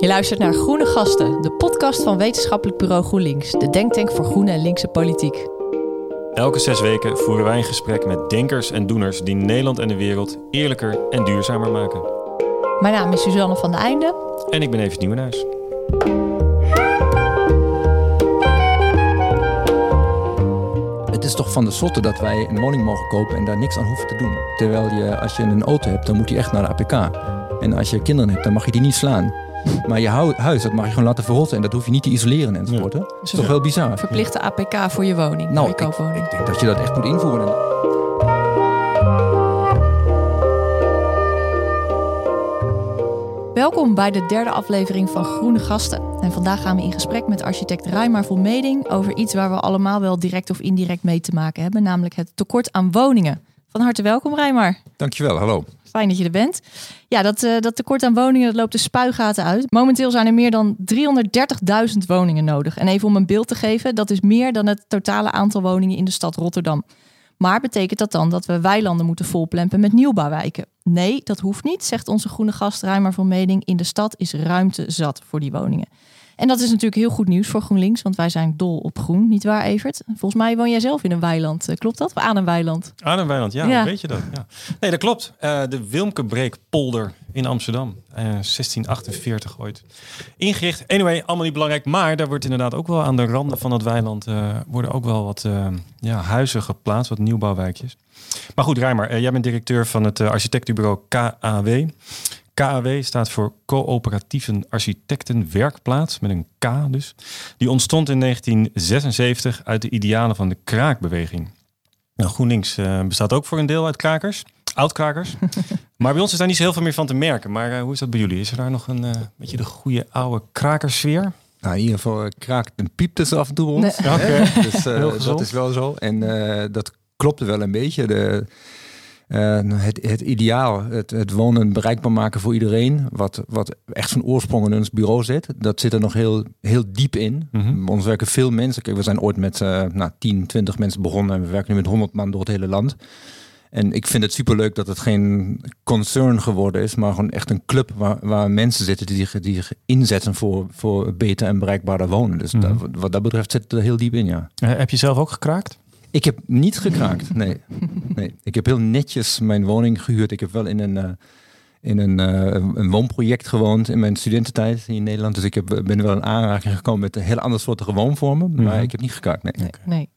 Je luistert naar Groene Gasten, de podcast van wetenschappelijk bureau GroenLinks, de denktank voor groene en linkse politiek. Elke zes weken voeren wij een gesprek met denkers en doeners die Nederland en de wereld eerlijker en duurzamer maken. Mijn naam is Suzanne van de Einde. En ik ben Evert Nieuwenhuis. Het is toch van de zotte dat wij een woning mogen kopen en daar niks aan hoeven te doen. Terwijl je, als je een auto hebt, dan moet die echt naar de APK. En als je kinderen hebt, dan mag je die niet slaan. Maar je huis, dat mag je gewoon laten verrotten en dat hoef je niet te isoleren enzovoort. Dat is toch heel bizar. Verplichte APK voor je woning, nou, je koopwoning. Ik, denk dat je dat echt moet invoeren. Welkom bij de derde aflevering van Groene Gasten. En vandaag gaan we in gesprek met architect Rijmar Volmeding over iets waar we allemaal wel direct of indirect mee te maken hebben, namelijk het tekort aan woningen. Van harte welkom Rijmar. Dankjewel, hallo. Fijn dat je er bent. Ja, dat, uh, dat tekort aan woningen dat loopt de spuigaten uit. Momenteel zijn er meer dan 330.000 woningen nodig. En even om een beeld te geven, dat is meer dan het totale aantal woningen in de stad Rotterdam. Maar betekent dat dan dat we weilanden moeten volplempen met nieuwbouwwijken? Nee, dat hoeft niet, zegt onze groene gast Ruimer van Meding. In de stad is ruimte zat voor die woningen. En dat is natuurlijk heel goed nieuws voor GroenLinks, want wij zijn dol op groen, niet waar Evert? Volgens mij woon jij zelf in een weiland, eh, klopt dat? Aan een weiland. Aan een weiland, ja, weet je dat? Ja. Nee, dat klopt. Uh, de Wilmkebreekpolder in Amsterdam, uh, eh, 1648 ooit. Ingericht, anyway, allemaal niet belangrijk, maar daar wordt inderdaad ook wel aan de randen van het weiland worden ook wel wat ja, huizen geplaatst, wat nieuwbouwwijkjes. Maar goed, Rijmer, jij bent directeur van het architectenbureau KAW. KAW staat voor Coöperatieve Architectenwerkplaats, met een K dus. Die ontstond in 1976 uit de idealen van de kraakbeweging. Nou, GroenLinks uh, bestaat ook voor een deel uit krakers, oud-krakers. maar bij ons is daar niet zo heel veel meer van te merken. Maar uh, hoe is dat bij jullie? Is er daar nog een uh, beetje de goede oude krakersfeer? Nou, in ieder geval kraakt en piept het af en toe ons. Nee. Okay. dus dat is wel zo. En dat klopt wel een beetje. De, het, het ideaal, het, het, wonen bereikbaar maken voor iedereen, wat, wat echt van oorsprong in ons bureau zit, dat zit er nog heel, heel diep in. Mm Ons werken veel mensen. Kijk, we zijn ooit met uh, nou, 10, 20 mensen begonnen en we werken nu met 100 man door het hele land. En ik vind het superleuk dat het geen concern geworden is, maar gewoon echt een club waar, waar mensen zitten die zich, die zich inzetten voor, voor beter en bereikbaarder wonen. Dus mm wat dat betreft zit het er heel diep in, ja. Uh, heb je zelf ook gekraakt? Ik heb niet gekraakt, nee. nee. Ik heb heel netjes mijn woning gehuurd. Ik heb wel in een, uh, in een, uh, een woonproject gewoond in mijn studententijd in Nederland. Dus ik heb, ben wel in aanraking gekomen met een heel ander soort woonvormen. Maar mm ik heb niet gekraakt, nee. nee. nee.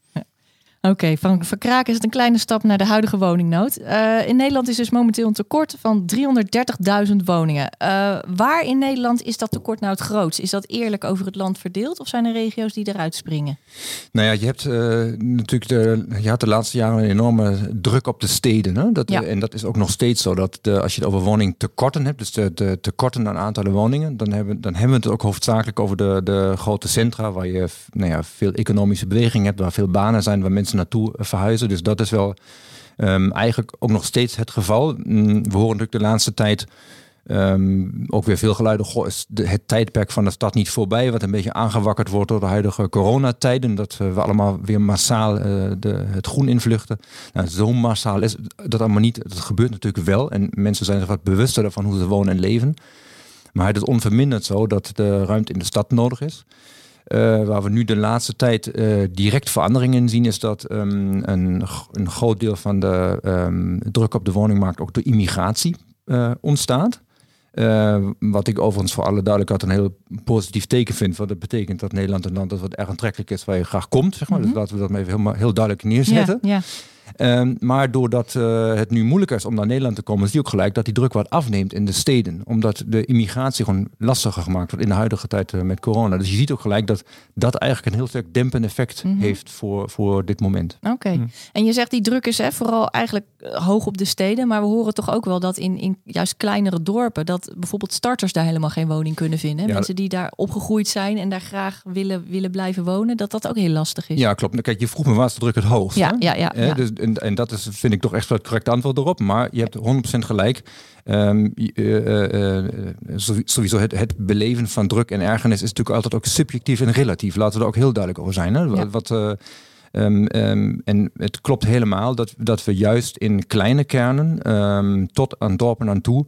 Oké, van verkraken is het een kleine stap naar de huidige woningnood. Uh, in Nederland is dus momenteel een tekort van 330.000 woningen. Uh, waar in Nederland is dat tekort nou het grootst? Is dat eerlijk over het land verdeeld of zijn er regio's die eruit springen? Nou ja, je hebt uh, natuurlijk de, je had de laatste jaren een enorme druk op de steden. Hè? Dat, ja. En dat is ook nog steeds zo. Dat de, als je het over woningtekorten hebt, dus de, de tekorten aan aantallen woningen, dan hebben, dan hebben we het ook hoofdzakelijk over de, de grote centra waar je nou ja, veel economische beweging hebt, waar veel banen zijn, waar mensen naartoe verhuizen. Dus dat is wel um, eigenlijk ook nog steeds het geval. Mm, we horen natuurlijk de laatste tijd um, ook weer veel geluiden. Goh, is het tijdperk van de stad niet voorbij? Wat een beetje aangewakkerd wordt door de huidige coronatijden. Dat we allemaal weer massaal uh, de, het groen invluchten. Nou, zo massaal is dat allemaal niet. Dat gebeurt natuurlijk wel. En mensen zijn zich wat bewuster van hoe ze wonen en leven. Maar het is onverminderd zo dat de ruimte in de stad nodig is. Uh, waar we nu de laatste tijd uh, direct veranderingen in zien, is dat um, een, een groot deel van de um, druk op de woningmarkt ook door immigratie uh, ontstaat. wat ik overigens voor alle duidelijkheid een heel positief teken vind. Want dat betekent dat Nederland een land is wat erg aantrekkelijk is waar je graag komt. Zeg maar. Mm -hmm. Dus laten we dat maar even heel, heel duidelijk neerzetten. Ja, ja. Um, maar doordat uh, het nu moeilijker is om naar Nederland te komen, zie je ook gelijk dat die druk wat afneemt in de steden. Omdat de immigratie gewoon lastiger gemaakt wordt in de huidige tijd uh, met corona. Dus je ziet ook gelijk dat dat eigenlijk een heel sterk dempend effect mm -hmm. heeft voor, voor dit moment. Oké. Okay. Mm. En je zegt die druk is hè, vooral eigenlijk eh, hoog op de steden. Maar we horen toch ook wel dat in, in juist kleinere dorpen, dat bijvoorbeeld starters daar helemaal geen woning kunnen vinden. Ja. Mensen die daar opgegroeid zijn en daar graag willen, willen blijven wonen, dat dat ook heel lastig is. Ja, klopt. Nou, kijk, je vroeg me waar is de druk het hoogst? Ja, ja, ja, ja. Dus en, en dat is, vind ik toch echt wel het correcte antwoord erop. Maar je hebt 100% gelijk. Um, uh, uh, sowieso het, het, beleven van druk en ergernis is natuurlijk altijd ook subjectief en relatief. Laten we er ook heel duidelijk over zijn. Hè? Ja. Wat, um, um, en het klopt helemaal dat, dat we juist in kleine kernen tot aan dorpen aan toe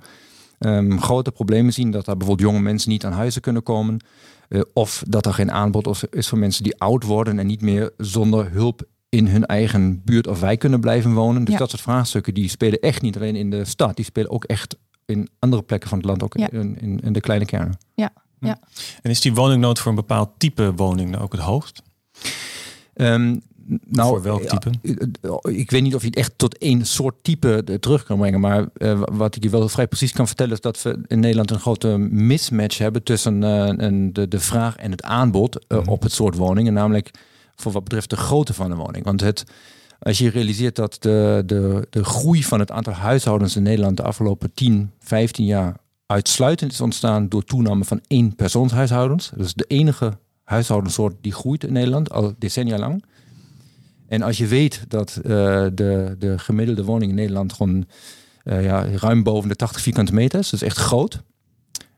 grote problemen zien. Dat er bijvoorbeeld jonge mensen niet aan huizen kunnen komen. Uh, of dat er geen aanbod is voor mensen die oud worden en niet meer zonder hulp in hun eigen buurt of wijk kunnen blijven wonen. Dus dat soort vraagstukken die spelen echt niet alleen in de stad, die spelen ook echt in andere plekken van het land, ook in, in, in, de kleine kernen. Ja. ja. En is die woningnood voor een bepaald type woning ook het hoogst? Um, nou, voor welk type? ik weet niet of je het echt tot één soort type terug kan brengen. Maar uh, wat ik je wel vrij precies kan vertellen is dat we in Nederland een grote mismatch hebben tussen uh, een, de, de vraag en het aanbod uh, op het soort woningen. Namelijk voor wat betreft de grootte van de woning. Want het, als je realiseert dat de, de, de groei van het aantal huishoudens in Nederland de afgelopen 10, 15 jaar uitsluitend is ontstaan door toename van één persoonshuishoudens. Dat is de enige huishoudensoort die groeit in Nederland al decennia lang. En als je weet dat uh, de, de gemiddelde woning in Nederland gewoon uh, ja, ruim boven de 80 vierkante meter is, dat is echt groot.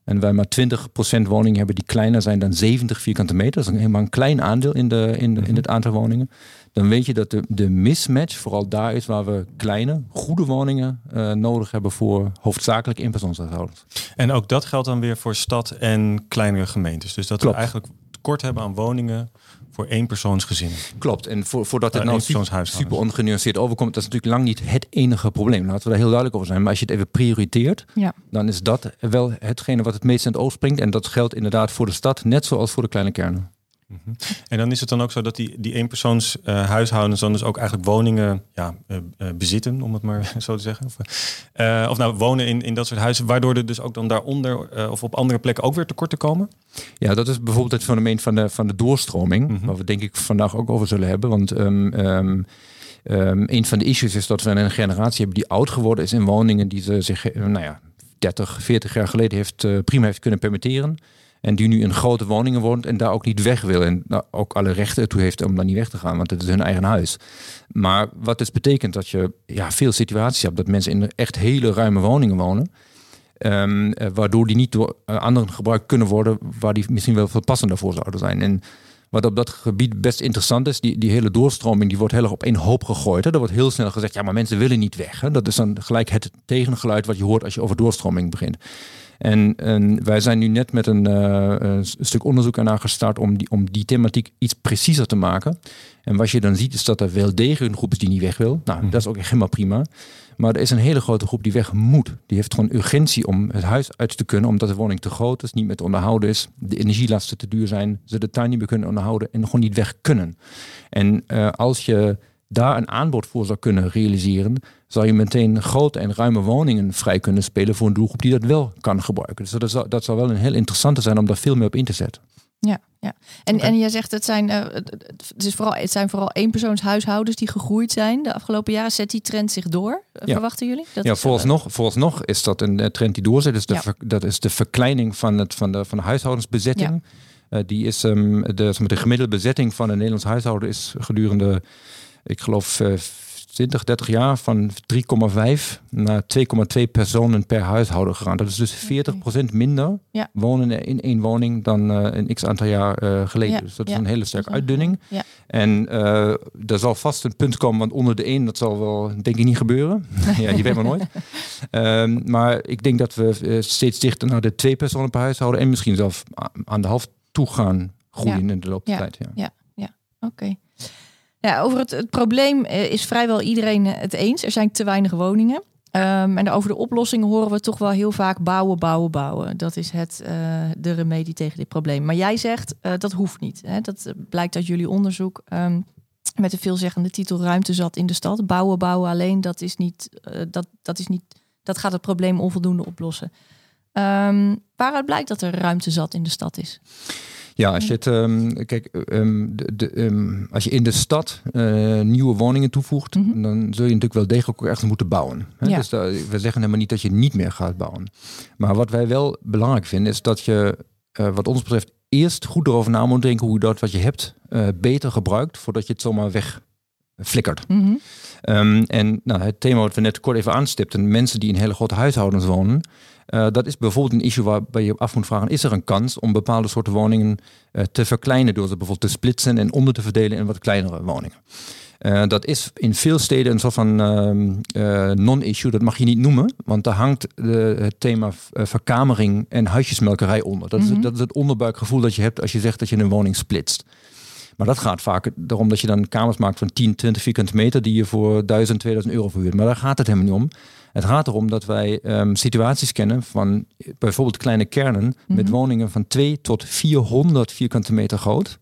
En wij maar 20% woningen hebben die kleiner zijn dan 70 vierkante meter. Dat is een helemaal een klein aandeel in, de, in, de, in het aantal woningen. Dan weet je dat de, de mismatch vooral daar is waar we kleine, goede woningen uh, nodig hebben voor hoofdzakelijk inpersoonshuishoudens. En ook dat geldt dan weer voor stad en kleinere gemeentes. Dus dat Klopt. we eigenlijk tekort hebben aan woningen voor één persoonsgezin. Klopt. En voor, voordat het Uh, nou super, super ongenuanceerd overkomt, dat is natuurlijk lang niet het enige probleem. Laten we daar heel duidelijk over zijn. Maar als je het even prioriteert, Ja. dan is dat wel hetgene wat het meest in het oog springt. En dat geldt inderdaad voor de stad, net zoals voor de kleine kernen. En dan is het dan ook zo dat die, die eenpersoons eh, huishoudens dan dus ook eigenlijk woningen ja, eh, eh, bezitten, om het maar zo te zeggen. Of, of nou wonen in, in dat soort huizen, waardoor er dus ook dan daaronder of op andere plekken ook weer tekorten komen. Ja, dat is bijvoorbeeld het fenomeen van de, van de doorstroming, Mhm. waar we denk ik vandaag ook over zullen hebben. Want ehm, een van de issues is dat we een generatie hebben die oud geworden is in woningen die ze zich, nou ja, 30, 40 jaar geleden heeft, prima heeft kunnen permitteren. En die nu in grote woningen woont en daar ook niet weg wil. En nou, ook alle rechten toe heeft om daar niet weg te gaan, want het is hun eigen huis. Maar wat dus betekent dat je ja, veel situaties hebt dat mensen in echt hele ruime woningen wonen. Ehm, eh, waardoor die niet door eh, anderen gebruikt kunnen worden, waar die misschien wel veel passender voor zouden zijn. En wat op dat gebied best interessant is, die, die hele doorstroming, die wordt heel erg op één hoop gegooid. Er wordt heel snel gezegd, ja, maar mensen willen niet weg. Dat is dan gelijk het tegengeluid wat je hoort als je over doorstroming begint. En, en wij zijn nu net met een, eh, een stuk onderzoek ernaar gestart om die, om die thematiek iets preciezer te maken. En wat je dan ziet is dat er wel degelijk een groep is die niet weg wil. Nou, dat is ook echt helemaal prima. Maar er is een hele grote groep die weg moet. Die heeft gewoon urgentie om het huis uit te kunnen, omdat de woning te groot is, niet meer te onderhouden is, de energielasten te duur zijn, ze de tuin niet meer kunnen onderhouden en gewoon niet weg kunnen. En eh, als je daar een aanbod voor zou kunnen realiseren, zou je meteen grote en ruime woningen vrij kunnen spelen voor een doelgroep die dat wel kan gebruiken. Dus dat zou, dat zou wel een heel interessante zijn om daar veel meer op in te zetten. Ja, ja. En, en jij zegt het zijn, eh, het, is vooral, het zijn vooral eenpersoonshuishoudens die gegroeid zijn de afgelopen jaren. Zet die trend zich door? Eh, Ja. Verwachten jullie? Dat ja, is, eh, vooralsnog, vooralsnog is dat een trend die doorzet. Dus de Ja. ver- dat is de verkleining van, het, van, de, van de huishoudensbezetting. Die is, ehm, de, de gemiddelde bezetting van een Nederlands huishouden is gedurende, ik geloof, eh 20, 30 jaar van 3,5 naar 2,2 personen per huishouden gegaan. Dat is dus 40% minder Ja. wonen in één woning dan eh, een x aantal jaar eh, geleden. Ja, Dus dat is ja. een hele sterke uitdunning. Ja. En eh, er zal vast een punt komen, want onder de één, dat zal wel denk ik niet gebeuren. ja, je weet maar nooit. Ehm, maar ik denk dat we eh, steeds dichter naar de twee personen per huishouden en misschien zelfs aan de helft toe gaan groeien in de loop der Ja. tijd. Ja. Oké. Ja, over het, het probleem eh, is vrijwel iedereen het eens. Er zijn te weinig woningen. Ehm, en over de oplossingen horen we toch wel heel vaak bouwen, bouwen, bouwen. Dat is het, eh, de remedie tegen dit probleem. Maar jij zegt eh, dat hoeft niet. Hè? Dat blijkt uit jullie onderzoek. ehm, met de veelzeggende titel Ruimte zat in de stad. Bouwen, bouwen alleen, dat, is niet, dat, dat, is niet, dat gaat het probleem onvoldoende oplossen. Ehm, waaruit blijkt dat er ruimte zat in de stad is? Ja, als je het, ehm, kijk, ehm, de, de, ehm, als je in de stad eh, nieuwe woningen toevoegt, Mhm. dan zul je natuurlijk wel degelijk ook ergens moeten bouwen. Hè? Ja. Dus daar- we zeggen helemaal niet dat je niet meer gaat bouwen. Maar wat wij wel belangrijk vinden, is dat je, eh, wat ons betreft, eerst goed erover na moet denken hoe je dat wat je hebt eh, beter gebruikt, voordat je het zomaar weg flikkert. Mhm. En nou, het thema wat we net kort even aanstipten, mensen die in hele grote huishoudens wonen, dat is bijvoorbeeld een issue waarbij je af moet vragen: is er een kans om bepaalde soorten woningen te verkleinen door ze bijvoorbeeld te splitsen en onder te verdelen in wat kleinere woningen? Uh, dat is in veel steden een soort van uh, non-issue, dat mag je niet noemen, want daar hangt het thema verkamering en huisjesmelkerij onder. Dat, is, mhm. dat is het onderbuikgevoel dat je hebt als je zegt dat je een woning splitst. Maar dat gaat vaak erom dat je dan kamers maakt van 10, 20 vierkante meter die je voor 1000, 2000 euro verhuurt. Maar daar gaat het helemaal niet om. Het gaat erom dat wij um, situaties kennen van bijvoorbeeld kleine kernen met mhm. woningen van 2 tot 400 vierkante meter groot.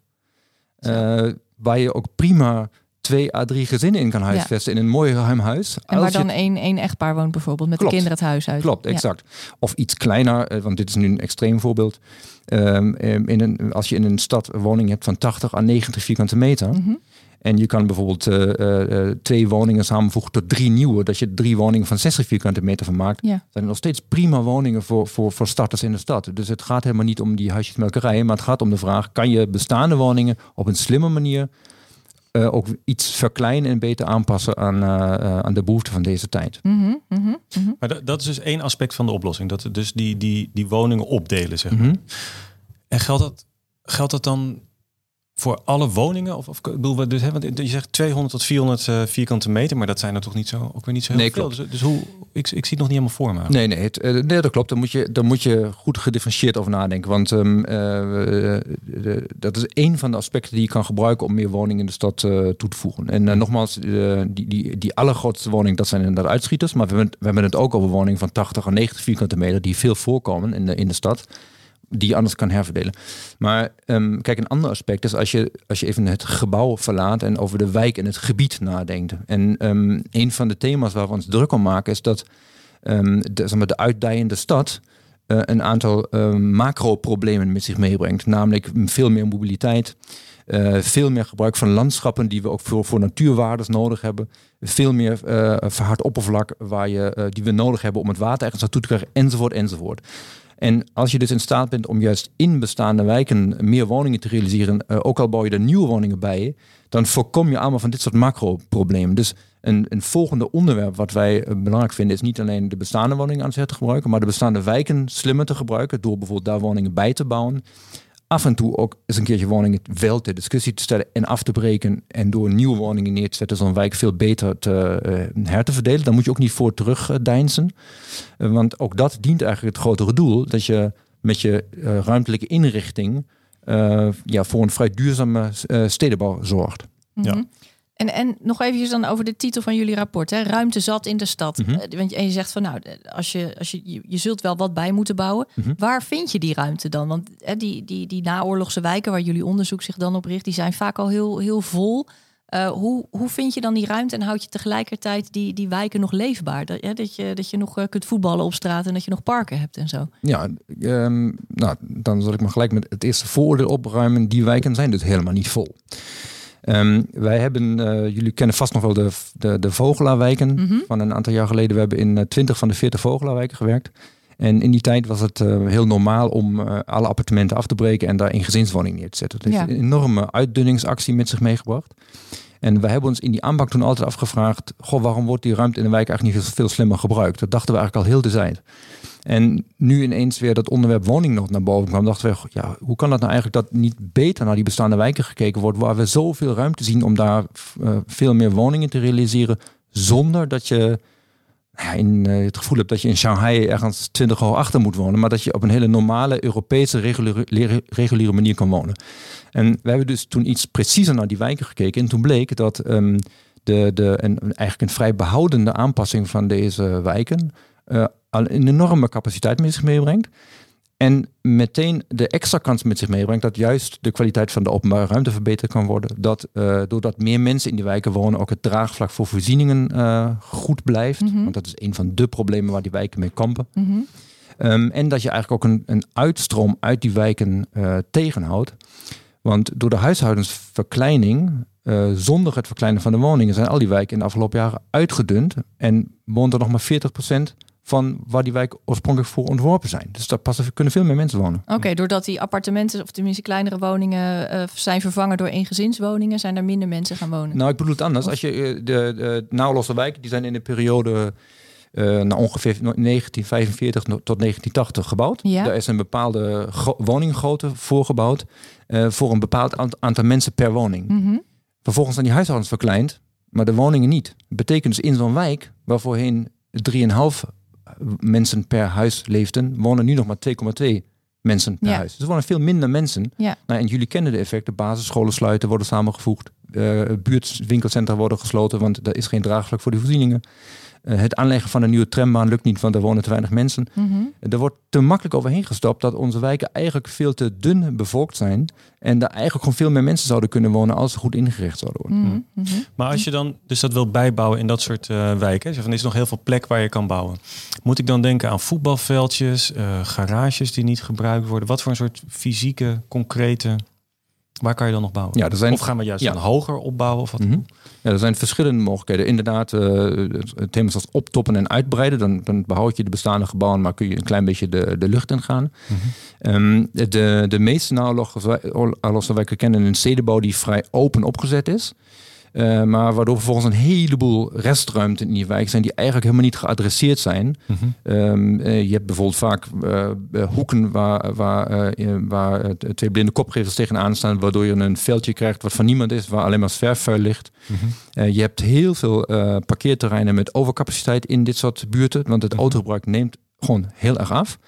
Uh, waar je ook prima twee à drie gezinnen in kan huisvesten in een mooi ruim huis. En waar dan één, één echtpaar woont bijvoorbeeld met de kinderen het huis uit. Klopt, exact. Of iets kleiner, eh, want dit is nu een extreem voorbeeld. Um, in een, als je in een stad een woning hebt van 80 à 90 vierkante meter. Mhm. En je kan bijvoorbeeld uh, uh, twee woningen samenvoegen tot drie nieuwe. Dat je drie woningen van 60 vierkante meter van maakt. Ja. zijn nog steeds prima woningen voor, voor, voor starters in de stad. Dus het gaat helemaal niet om die huisjesmelkerij. Maar het gaat om de vraag, kan je bestaande woningen op een slimme manier uh, ook iets verkleinen en beter aanpassen aan, uh, aan de behoeften van deze tijd. Mm -hmm, Maar dat is dus één aspect van de oplossing. Dat dus die, die, die woningen opdelen, zeg maar. Mhm. En geldt dat, geldt dat dan voor alle woningen? Of, of bedoel, we dus, hè, want je zegt 200 tot 400 uh, eh, vierkante meter, maar dat zijn er toch niet zo, ook weer niet zo heel nee, veel. Dus, dus, hoe, ik, ik zie het nog niet helemaal voor me. Nee, nee, het, uh, nee dat klopt. Dan moet, je, dan moet je goed gedifferentieerd over nadenken. Want um, uh, de, dat is een van de aspecten die je kan gebruiken om meer woningen in de stad toe te voegen. En nogmaals, die, die, die allergrootste woning, dat zijn inderdaad uitschieters. Maar we hebben, we hebben het ook over woningen van 80 à 90 vierkante meter, die veel voorkomen in de, in de stad die je anders kan herverdelen. Maar um, kijk, een ander aspect is als je, als je even het gebouw verlaat en over de wijk en het gebied nadenkt. En um, een van de thema's waar we ons druk om maken is dat um, de, zeg maar, de uitdijende stad uh, een aantal macro-problemen met zich meebrengt. Namelijk veel meer mobiliteit. Uh, veel meer gebruik van landschappen die we ook voor, voor natuurwaardes nodig hebben. Veel meer uh, verhard oppervlak waar je, die we nodig hebben om het water ergens naartoe te krijgen, enzovoort, enzovoort. En als je dus in staat bent om juist in bestaande wijken meer woningen te realiseren, uh, ook al bouw je er nieuwe woningen bij, dan voorkom je allemaal van dit soort macro-problemen. Dus een, een, volgende onderwerp wat wij eh, belangrijk vinden is niet alleen de bestaande woningen aan te gebruiken, maar de bestaande wijken slimmer te gebruiken door bijvoorbeeld daar woningen bij te bouwen af en toe ook eens een keertje woningen wel ter discussie te stellen en af te breken en door nieuwe woningen neer te zetten, zo'n wijk veel beter te uh, her te verdelen. Daar moet je ook niet voor terugdeinzen. Uh, want ook dat dient eigenlijk het grotere doel, dat je met je uh, ruimtelijke inrichting ja, voor een vrij duurzame stedenbouw zorgt. Ja. Mhm. En, en nog eventjes dan over de titel van jullie rapport. Hè? Ruimte zat in de stad. Mm Want en je zegt van nou, als je, als je, je zult wel wat bij moeten bouwen. Mhm. Waar vind je die ruimte dan? Want hè, die, die, die naoorlogse wijken waar jullie onderzoek zich dan op richt, die zijn vaak al heel, heel vol. Uh, hoe, hoe vind je dan die ruimte en houd je tegelijkertijd die, die wijken nog leefbaar? Dat, ja, dat, je, dat je nog uh, kunt voetballen op straat en dat je nog parken hebt en zo. Ja, um, nou, dan zal ik maar gelijk met het eerste voordeel opruimen. Die wijken zijn dus helemaal niet vol. Um, wij hebben, uh, jullie kennen vast nog wel de, de, de Vogelaarwijken mm -hmm. van een aantal jaar geleden. We hebben in uh, 20 van de 40 Vogelaarwijken gewerkt. En in die tijd was het uh, heel normaal om alle appartementen af te breken en daar een gezinswoning neer te zetten. Dat heeft een enorme uitdunningsactie met zich meegebracht. En wij hebben ons in die aanpak toen altijd afgevraagd: goh, waarom wordt die ruimte in de wijk eigenlijk niet veel slimmer gebruikt? Dat dachten we eigenlijk al heel de tijd. En nu ineens weer dat onderwerp woning nog naar boven kwam, dachten we, ja, hoe kan dat nou eigenlijk dat niet beter naar die bestaande wijken gekeken wordt, waar we zoveel ruimte zien om daar uh, veel meer woningen te realiseren, zonder dat je nou ja, in, uh, het gevoel hebt dat je in Shanghai ergens 20 hoog achter moet wonen, maar dat je op een hele normale Europese reguliere manier kan wonen. En we hebben dus toen iets preciezer naar die wijken gekeken en toen bleek dat um, de, de, een, eigenlijk een vrij behoudende aanpassing van deze wijken uh, een enorme capaciteit met zich meebrengt. En meteen de extra kans met zich meebrengt dat juist de kwaliteit van de openbare ruimte verbeterd kan worden. Dat uh, doordat meer mensen in die wijken wonen, ook het draagvlak voor voorzieningen uh, goed blijft. Mm -hmm. Want dat is een van de problemen waar die wijken mee kampen. Mm -hmm. um, en dat je eigenlijk ook een, een uitstroom uit die wijken tegenhoudt. Want door de huishoudensverkleining, zonder het verkleinen van de woningen, zijn al die wijken in de afgelopen jaren uitgedund. En woont er nog maar 40 procent van waar die wijk oorspronkelijk voor ontworpen zijn. Dus daar passen, kunnen veel meer mensen wonen. Oké, doordat die appartementen of tenminste kleinere woningen uh, zijn vervangen door eengezinswoningen, zijn er minder mensen gaan wonen. Nou, ik bedoel het anders. Als je uh, de, de nauwlosse wijken, die zijn in de periode uh, nou ongeveer 1945 tot 1980 gebouwd. Ja. Daar is een bepaalde woninggrootte voorgebouwd uh, voor een bepaald aantal mensen per woning. Mhm. Vervolgens zijn die huishoudens verkleind, maar de woningen niet. Dat betekent dus in zo'n wijk, waar voorheen 3,5 mensen per huis leefden, wonen nu nog maar 2,2 mensen per Ja. huis. Dus er wonen veel minder mensen. Ja. Nou, en jullie kennen de effecten. Basisscholen sluiten, worden samengevoegd. Uh, buurtwinkelcentra worden gesloten, want er is geen draagvlak voor die voorzieningen. Uh, het aanleggen van een nieuwe trambaan lukt niet, want er wonen te weinig mensen. Mhm. Er wordt te makkelijk overheen gestapt dat onze wijken eigenlijk veel te dun bevolkt zijn. En daar eigenlijk gewoon veel meer mensen zouden kunnen wonen als ze goed ingericht zouden worden. Mhm. Mhm. Maar als je dan dus dat wil bijbouwen in dat soort eh, wijken, van, er is nog heel veel plek waar je kan bouwen. Moet ik dan denken aan voetbalveldjes, eh, garages die niet gebruikt worden? Wat voor een soort fysieke, concrete, waar kan je dan nog bouwen? Ja, er zijn, Of gaan we juist ja. dan hoger opbouwen? Of wat? Mhm. Ja, er zijn verschillende mogelijkheden. Inderdaad, uh, thema's als optoppen en uitbreiden. Dan, dan behoud je de bestaande gebouwen, maar kun je een klein beetje de, de lucht in gaan. Mhm. Um, de, de meeste oorlogswijken wij kennen een stedenbouw die vrij open opgezet is. Uh, maar waardoor vervolgens een heleboel restruimte in die wijk zijn die eigenlijk helemaal niet geadresseerd zijn. Mhm. Um, uh, je hebt bijvoorbeeld vaak uh, hoeken waar, waar, waar twee blinde kopgevels tegenaan staan, waardoor je een veldje krijgt wat van niemand is, waar alleen maar zwerfvuil ligt. Mhm. je hebt heel veel parkeerterreinen met overcapaciteit in dit soort buurten, want het Mhm. autogebruik neemt gewoon heel erg af.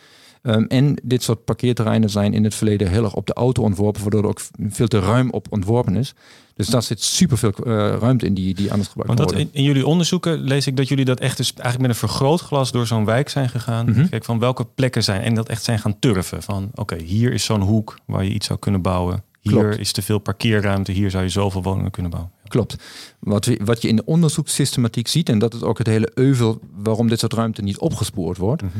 Um, en dit soort parkeerterreinen zijn in het verleden heel erg op de auto ontworpen, waardoor er ook veel te ruim op ontworpen is. Dus daar zit superveel uh, ruimte in die, die anders gebruikt Want dat in, in, jullie onderzoeken lees ik dat jullie dat echt dus eigenlijk met een vergrootglas door zo'n wijk zijn gegaan. Mhm. Kijk van welke plekken zijn en dat echt zijn gaan turven. Van oké, hier is zo'n hoek waar je iets zou kunnen bouwen. Hier Klopt. is te veel parkeerruimte. Hier zou je zoveel woningen kunnen bouwen. Klopt. Wat, we, wat je in de onderzoekssystematiek ziet, en dat is ook het hele euvel waarom dit soort ruimte niet opgespoord wordt, Mhm.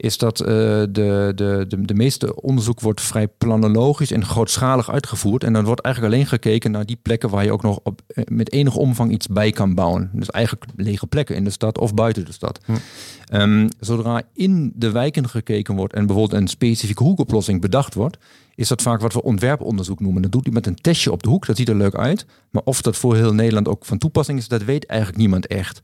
Is dat uh, de, de, de, de meeste onderzoek wordt vrij planologisch en grootschalig uitgevoerd. En dan wordt eigenlijk alleen gekeken naar die plekken waar je ook nog op, eh, met enige omvang iets bij kan bouwen. Dus eigenlijk lege plekken in de stad of buiten de stad. Hm. Um, zodra in de wijken gekeken wordt en bijvoorbeeld een specifieke hoekoplossing bedacht wordt, is dat vaak wat we ontwerponderzoek noemen. Dat doet iemand een testje op de hoek, dat ziet er leuk uit. Maar of dat voor heel Nederland ook van toepassing is, dat weet eigenlijk niemand echt.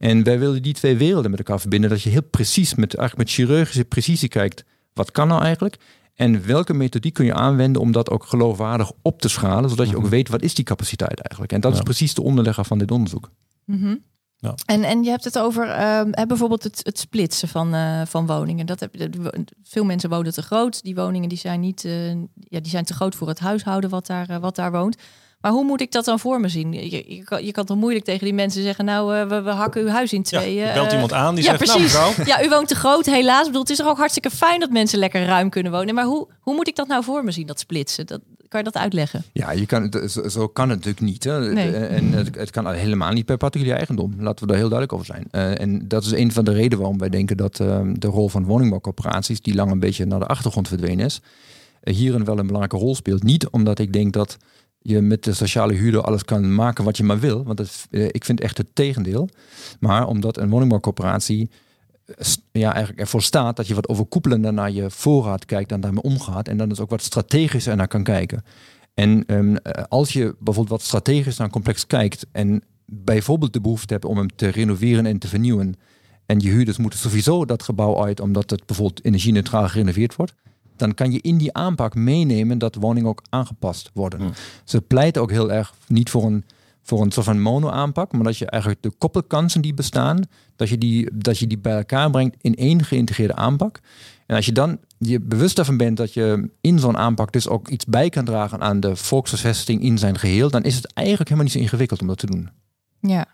En wij willen die twee werelden met elkaar verbinden. Dat je heel precies, met, eigenlijk met chirurgische precisie kijkt, wat kan nou eigenlijk? En welke methodiek kun je aanwenden om dat ook geloofwaardig op te schalen, zodat je ook weet wat is die capaciteit eigenlijk. En dat Ja. is precies de onderlegger van dit onderzoek. Mhm. Ja. En, en je hebt het over ehm, hè, bijvoorbeeld het, het splitsen van, eh, van woningen. Dat heb, veel mensen wonen te groot. Die woningen die zijn, niet, eh, ja, die zijn te groot voor het huishouden wat daar, eh, wat daar woont. Maar hoe moet ik dat dan voor me zien? Je, je, kan, je kan toch moeilijk tegen die mensen zeggen... nou, eh, we, we hakken uw huis in Ja, tweeën. je belt eh, iemand aan die ja, zegt, nou precies. mevrouw, Ja, u woont te groot, helaas. Ik bedoel, het is toch ook hartstikke fijn dat mensen lekker ruim kunnen wonen. Maar hoe, hoe moet ik dat nou voor me zien, dat splitsen? Dat, kan je dat uitleggen? Ja, je kan, zo, zo kan het natuurlijk niet. Hè. Nee. En het, het kan helemaal niet per particulier eigendom. Laten we daar heel duidelijk over zijn. Eh, en dat is een van de redenen waarom wij denken dat eh, de rol van woningbouwcorporaties, die lang een beetje naar de achtergrond verdwenen is, eh, hierin wel een belangrijke rol speelt. Niet omdat ik denk dat je met de sociale huurder alles kan maken wat je maar wil. Want eh, ik vind echt het tegendeel. Maar omdat een woningbouwcorporatie eh, ja, eigenlijk ervoor staat dat je wat overkoepelender naar je voorraad kijkt en daarmee omgaat. En dan dus ook wat strategischer naar kan kijken. En ehm, eh, als je bijvoorbeeld wat strategisch naar een complex kijkt en bijvoorbeeld de behoefte hebt om hem te renoveren en te vernieuwen. En je huurders moeten sowieso dat gebouw uit omdat het bijvoorbeeld energie-neutraal gerenoveerd wordt. Dan kan je in die aanpak meenemen dat woningen ook aangepast worden. Hmm. Ze pleiten ook heel erg niet voor een, voor een soort van mono-aanpak, maar dat je eigenlijk de koppelkansen die bestaan, dat je die, dat je die bij elkaar brengt in één geïntegreerde aanpak. En als je dan je bewust ervan bent dat je in zo'n aanpak dus ook iets bij kan dragen aan de volkshuisvesting in zijn geheel, dan is het eigenlijk helemaal niet zo ingewikkeld om dat te doen. Ja.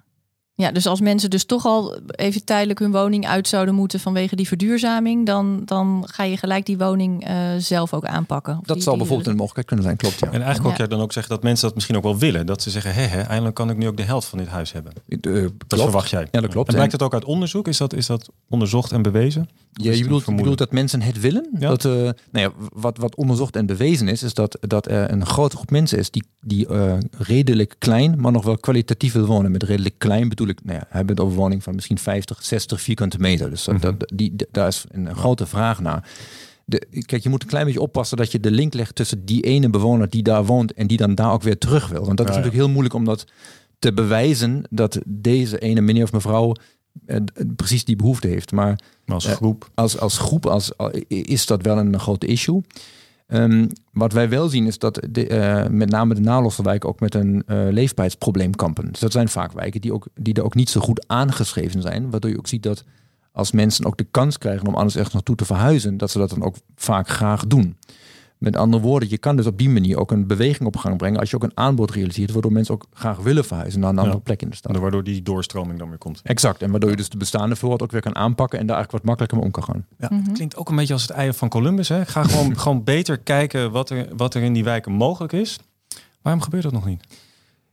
Ja, dus als mensen dus toch al even tijdelijk hun woning uit zouden moeten vanwege die verduurzaming, dan, dan ga je gelijk die woning eh, zelf ook aanpakken. Of Dat die- zou die- bijvoorbeeld een mogelijkheid kunnen zijn, klopt ja. En eigenlijk ook Ja. ja, dan ook zeggen dat mensen dat misschien ook wel willen. Dat ze zeggen, hé, hé, eindelijk kan ik nu ook de helft van dit huis hebben. Eh, Dat klopt. verwacht jij. Ja, dat klopt. En blijkt het ook uit onderzoek? Is dat, is dat onderzocht en bewezen? Ja, je bedoelt, je bedoelt dat mensen het willen? Ja. Dat, eh, nou ja, wat, wat onderzocht en bewezen is, is dat, dat er een grote groep mensen is die, die eh, redelijk klein, maar nog wel kwalitatief wil wonen. Met redelijk klein bedoel nou ja, hebben het over woning van misschien 50, 60 vierkante meter. Dus dat, Mhm. dat, die, daar is een grote vraag naar. De, kijk, je moet een klein beetje oppassen dat je de link legt tussen die ene bewoner die daar woont en die dan daar ook weer terug wil. Want dat is ja. natuurlijk heel moeilijk om dat te bewijzen dat deze ene meneer of mevrouw precies die behoefte heeft. Maar, als groep? als, als groep als, is dat wel een groot issue. Um, wat wij wel zien is dat de, uh, met name de nalossenwijken ook met een uh, leefbaarheidsprobleem kampen. Dus dat zijn vaak wijken die, ook, die er ook niet zo goed aangeschreven zijn. Waardoor je ook ziet dat als mensen ook de kans krijgen om anders echt naartoe te verhuizen, dat ze dat dan ook vaak graag doen. Met andere woorden, je kan dus op die manier ook een beweging op gang brengen als je ook een aanbod realiseert, waardoor mensen ook graag willen verhuizen naar een andere plek in de stad. En waardoor die doorstroming dan weer komt. Exact, en waardoor je dus de bestaande voorraad ook weer kan aanpakken en daar eigenlijk wat makkelijker mee om kan gaan. Ja, mm klinkt ook een beetje als het eieren van Columbus. Hè? Ga gewoon, gewoon beter kijken wat er, wat er in die wijken mogelijk is. Waarom gebeurt dat nog niet?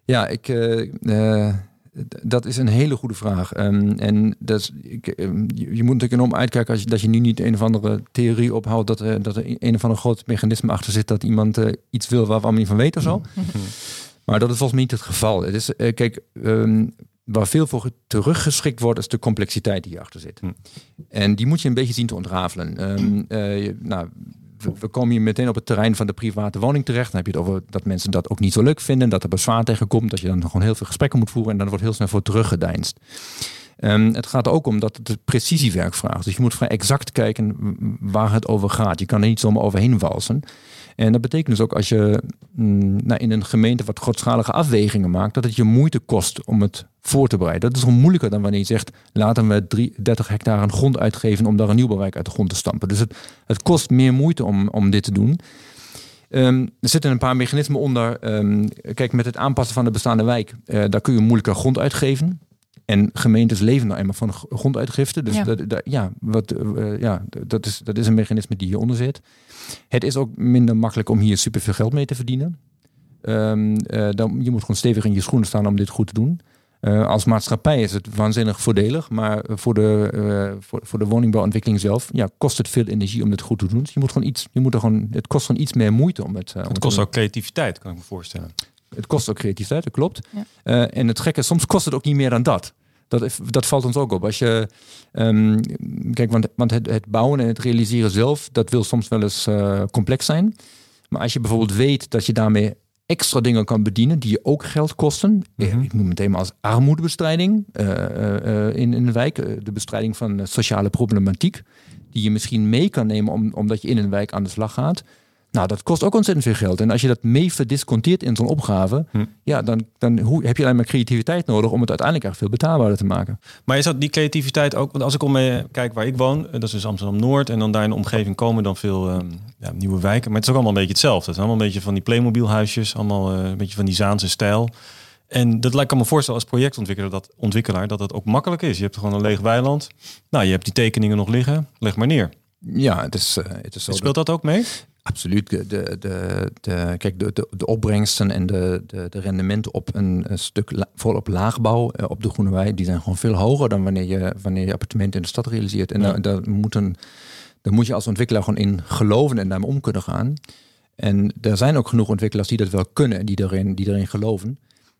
Ja, ik, uh, dat is een hele goede vraag. Um, en dat is, ik, ehm, je, je, moet natuurlijk enorm uitkijken als je, dat je nu niet een of andere theorie ophoudt dat, uh, dat er een of ander groot mechanisme achter zit dat iemand uh, iets wil waar we allemaal niet van weten of zo. maar dat is volgens mij niet het geval. Het is, uh, kijk, um, waar veel voor teruggeschikt wordt, is de complexiteit die hierachter zit. Hm. En die moet je een beetje zien te ontrafelen. nou, we komen hier meteen op het terrein van de private woning terecht. Dan heb je het over dat mensen dat ook niet zo leuk vinden, dat er bezwaar tegen komt, dat je dan gewoon heel veel gesprekken moet voeren en dan wordt heel snel voor teruggedeinst. Um, het gaat ook om dat het precisiewerk vraagt. Dus je moet vrij exact kijken waar het over gaat. Je kan er niet zomaar overheen walsen. En dat betekent dus ook als je mm, nou, in een gemeente wat grootschalige afwegingen maakt, dat het je moeite kost om het voor te bereiden. Dat is gewoon moeilijker dan wanneer je zegt, laten we 30 hectare grond uitgeven om daar een nieuwbouwwijk uit de grond te stampen. Dus het, het kost meer moeite om, om dit te doen. Um, er zitten een paar mechanismen onder. Um, kijk, met het aanpassen van de bestaande wijk, uh, daar kun je moeilijker grond uitgeven. En gemeentes leven nou eenmaal van gronduitgifte. Dus ja. Dat, dat, ja, wat, uh, ja, dat, is, dat is een mechanisme die hieronder zit. Het is ook minder makkelijk om hier superveel geld mee te verdienen. Um, uh, dan, je moet gewoon stevig in je schoenen staan om dit goed te doen. Uh, als maatschappij is het waanzinnig voordelig, maar voor de, uh, voor, voor de woningbouwontwikkeling zelf ja, kost het veel energie om dit goed te doen. Dus je moet gewoon iets, je moet er gewoon, het kost gewoon iets meer moeite om het. Uh, het kost ook creativiteit, kan ik me voorstellen. Het kost ook creativiteit, dat klopt. Ja. en het gekke, soms kost het ook niet meer dan dat. Dat, dat valt ons ook op. Als je, um, kijk, want, want het, het, bouwen en het realiseren zelf, dat wil soms wel eens uh, complex zijn. Maar als je bijvoorbeeld weet dat je daarmee extra dingen kan bedienen die je ook geld kosten. Mm -hmm. Ik noem het thema als armoedebestrijding uh, uh, in, in een wijk. de bestrijding van sociale problematiek. Die je misschien mee kan nemen om, omdat je in een wijk aan de slag gaat. Nou, dat kost ook ontzettend veel geld. En als je dat mee verdisconteert in zo'n opgave, hm. ja, dan, dan hoe, heb je alleen maar creativiteit nodig om het uiteindelijk echt veel betaalbaarder te maken. Maar is dat die creativiteit ook? Want als ik om me kijk waar ik woon, dat is dus Amsterdam Noord, en dan daar in de omgeving komen dan veel um, ja, nieuwe wijken. Maar het is ook allemaal een beetje hetzelfde. Het is allemaal een beetje van die Playmobil huisjes, allemaal uh, een beetje van die Zaanse stijl. En dat lijkt me voorstellen als projectontwikkelaar dat, ontwikkelaar, dat dat ook makkelijk is. Je hebt gewoon een leeg weiland. Nou, je hebt die tekeningen nog liggen. Leg maar neer. Ja, het is, uh, het is zo. Speelt dat ook mee? Absoluut. De, de, de, kijk, de, de, de opbrengsten en de, de, de rendementen op een, een stuk la, vooral op laagbouw uh, op de Groene Wei, die zijn gewoon veel hoger dan wanneer je, wanneer je appartementen in de stad realiseert. En ja. daar, daar, moet een, daar moet je als ontwikkelaar gewoon in geloven en daarmee om kunnen gaan. En er zijn ook genoeg ontwikkelaars die dat wel kunnen en die erin, die erin geloven.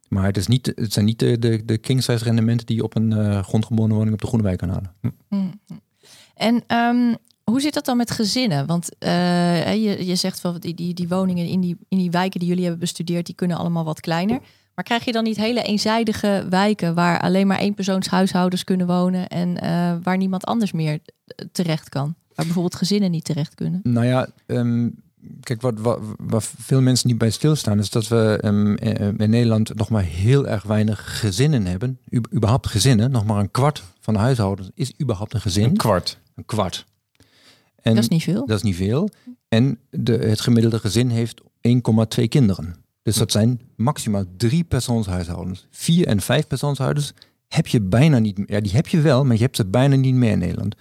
Maar het, is niet, het zijn niet de, de, de king-size rendementen die je op een uh, grondgebonden woning op de Groene Wei kan halen. Hm. Mm. En um, hoe zit dat dan met gezinnen? Want uh, je, je zegt van die, die, die woningen in die, in die wijken die jullie hebben bestudeerd, die kunnen allemaal wat kleiner. Maar krijg je dan niet hele eenzijdige wijken waar alleen maar eenpersoonshuishoudens kunnen wonen en uh, waar niemand anders meer terecht kan? Waar bijvoorbeeld gezinnen niet terecht kunnen? Nou ja, um, kijk, wat, wat, wat, veel mensen niet bij stilstaan, is dat we um, in Nederland nog maar heel erg weinig gezinnen hebben. U, überhaupt gezinnen, nog maar een kwart van de huishoudens is überhaupt een gezin. Een kwart. Een kwart. En dat is niet veel. Dat is niet veel. En de, het gemiddelde gezin heeft 1,2 kinderen. Dus dat zijn maximaal drie persoonshuishoudens. Vier en vijf persoonshuishoudens heb je bijna niet meer. Ja, die heb je wel, maar je hebt ze bijna niet meer in Nederland.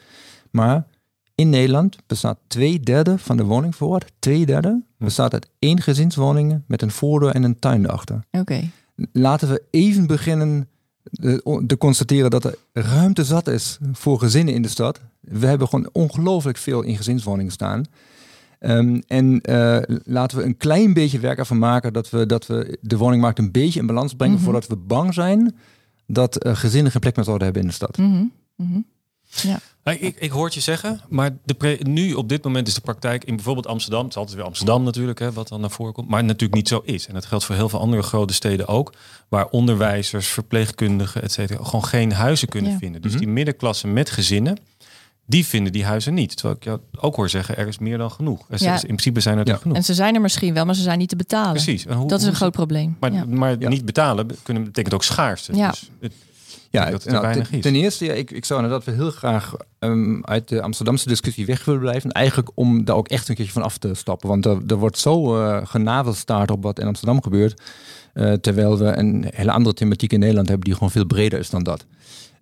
Maar in Nederland bestaat twee derde van de woningvoorraad, twee derde, bestaat uit één gezinswoningen met een voordeur en een tuin erachter. Oké. Laten we even beginnen te constateren dat er ruimte zat is voor gezinnen in de stad. We hebben gewoon ongelooflijk veel in gezinswoningen staan. Um, en uh, laten we een klein beetje werk ervan maken dat we, dat we de woningmarkt een beetje in balans brengen mm -hmm. voordat we bang zijn dat uh, gezinnen geen plek meer zouden hebben in de stad. Mm -hmm. Mm -hmm. Ja. Ik, ik hoor het je zeggen, maar de nu op dit moment is de praktijk in bijvoorbeeld Amsterdam, het is altijd weer Amsterdam natuurlijk, hè, wat dan naar voren komt, maar natuurlijk niet zo is. En dat geldt voor heel veel andere grote steden ook, waar onderwijzers, verpleegkundigen, et cetera, gewoon geen huizen kunnen vinden. Dus mhm. die middenklasse met gezinnen, die vinden die huizen niet. Terwijl ik jou ook hoor zeggen, er is meer dan genoeg. Er ja. In principe zijn er ja. genoeg. En ze zijn er misschien wel, maar ze zijn niet te betalen. Precies. Hoe, dat is een groot probleem. Maar, maar niet betalen kunnen, betekent ook schaarste. Ja. Dus het, ja, dat nou, weinig ten, is. ten, eerste, ja, ik, ik zou inderdaad heel graag um, uit de Amsterdamse discussie weg willen blijven. Eigenlijk om daar ook echt een keertje van af te stappen. Want er, er wordt zo uh, genaveld op wat in Amsterdam gebeurt. Uh, terwijl we een hele andere thematiek in Nederland hebben die gewoon veel breder is dan dat.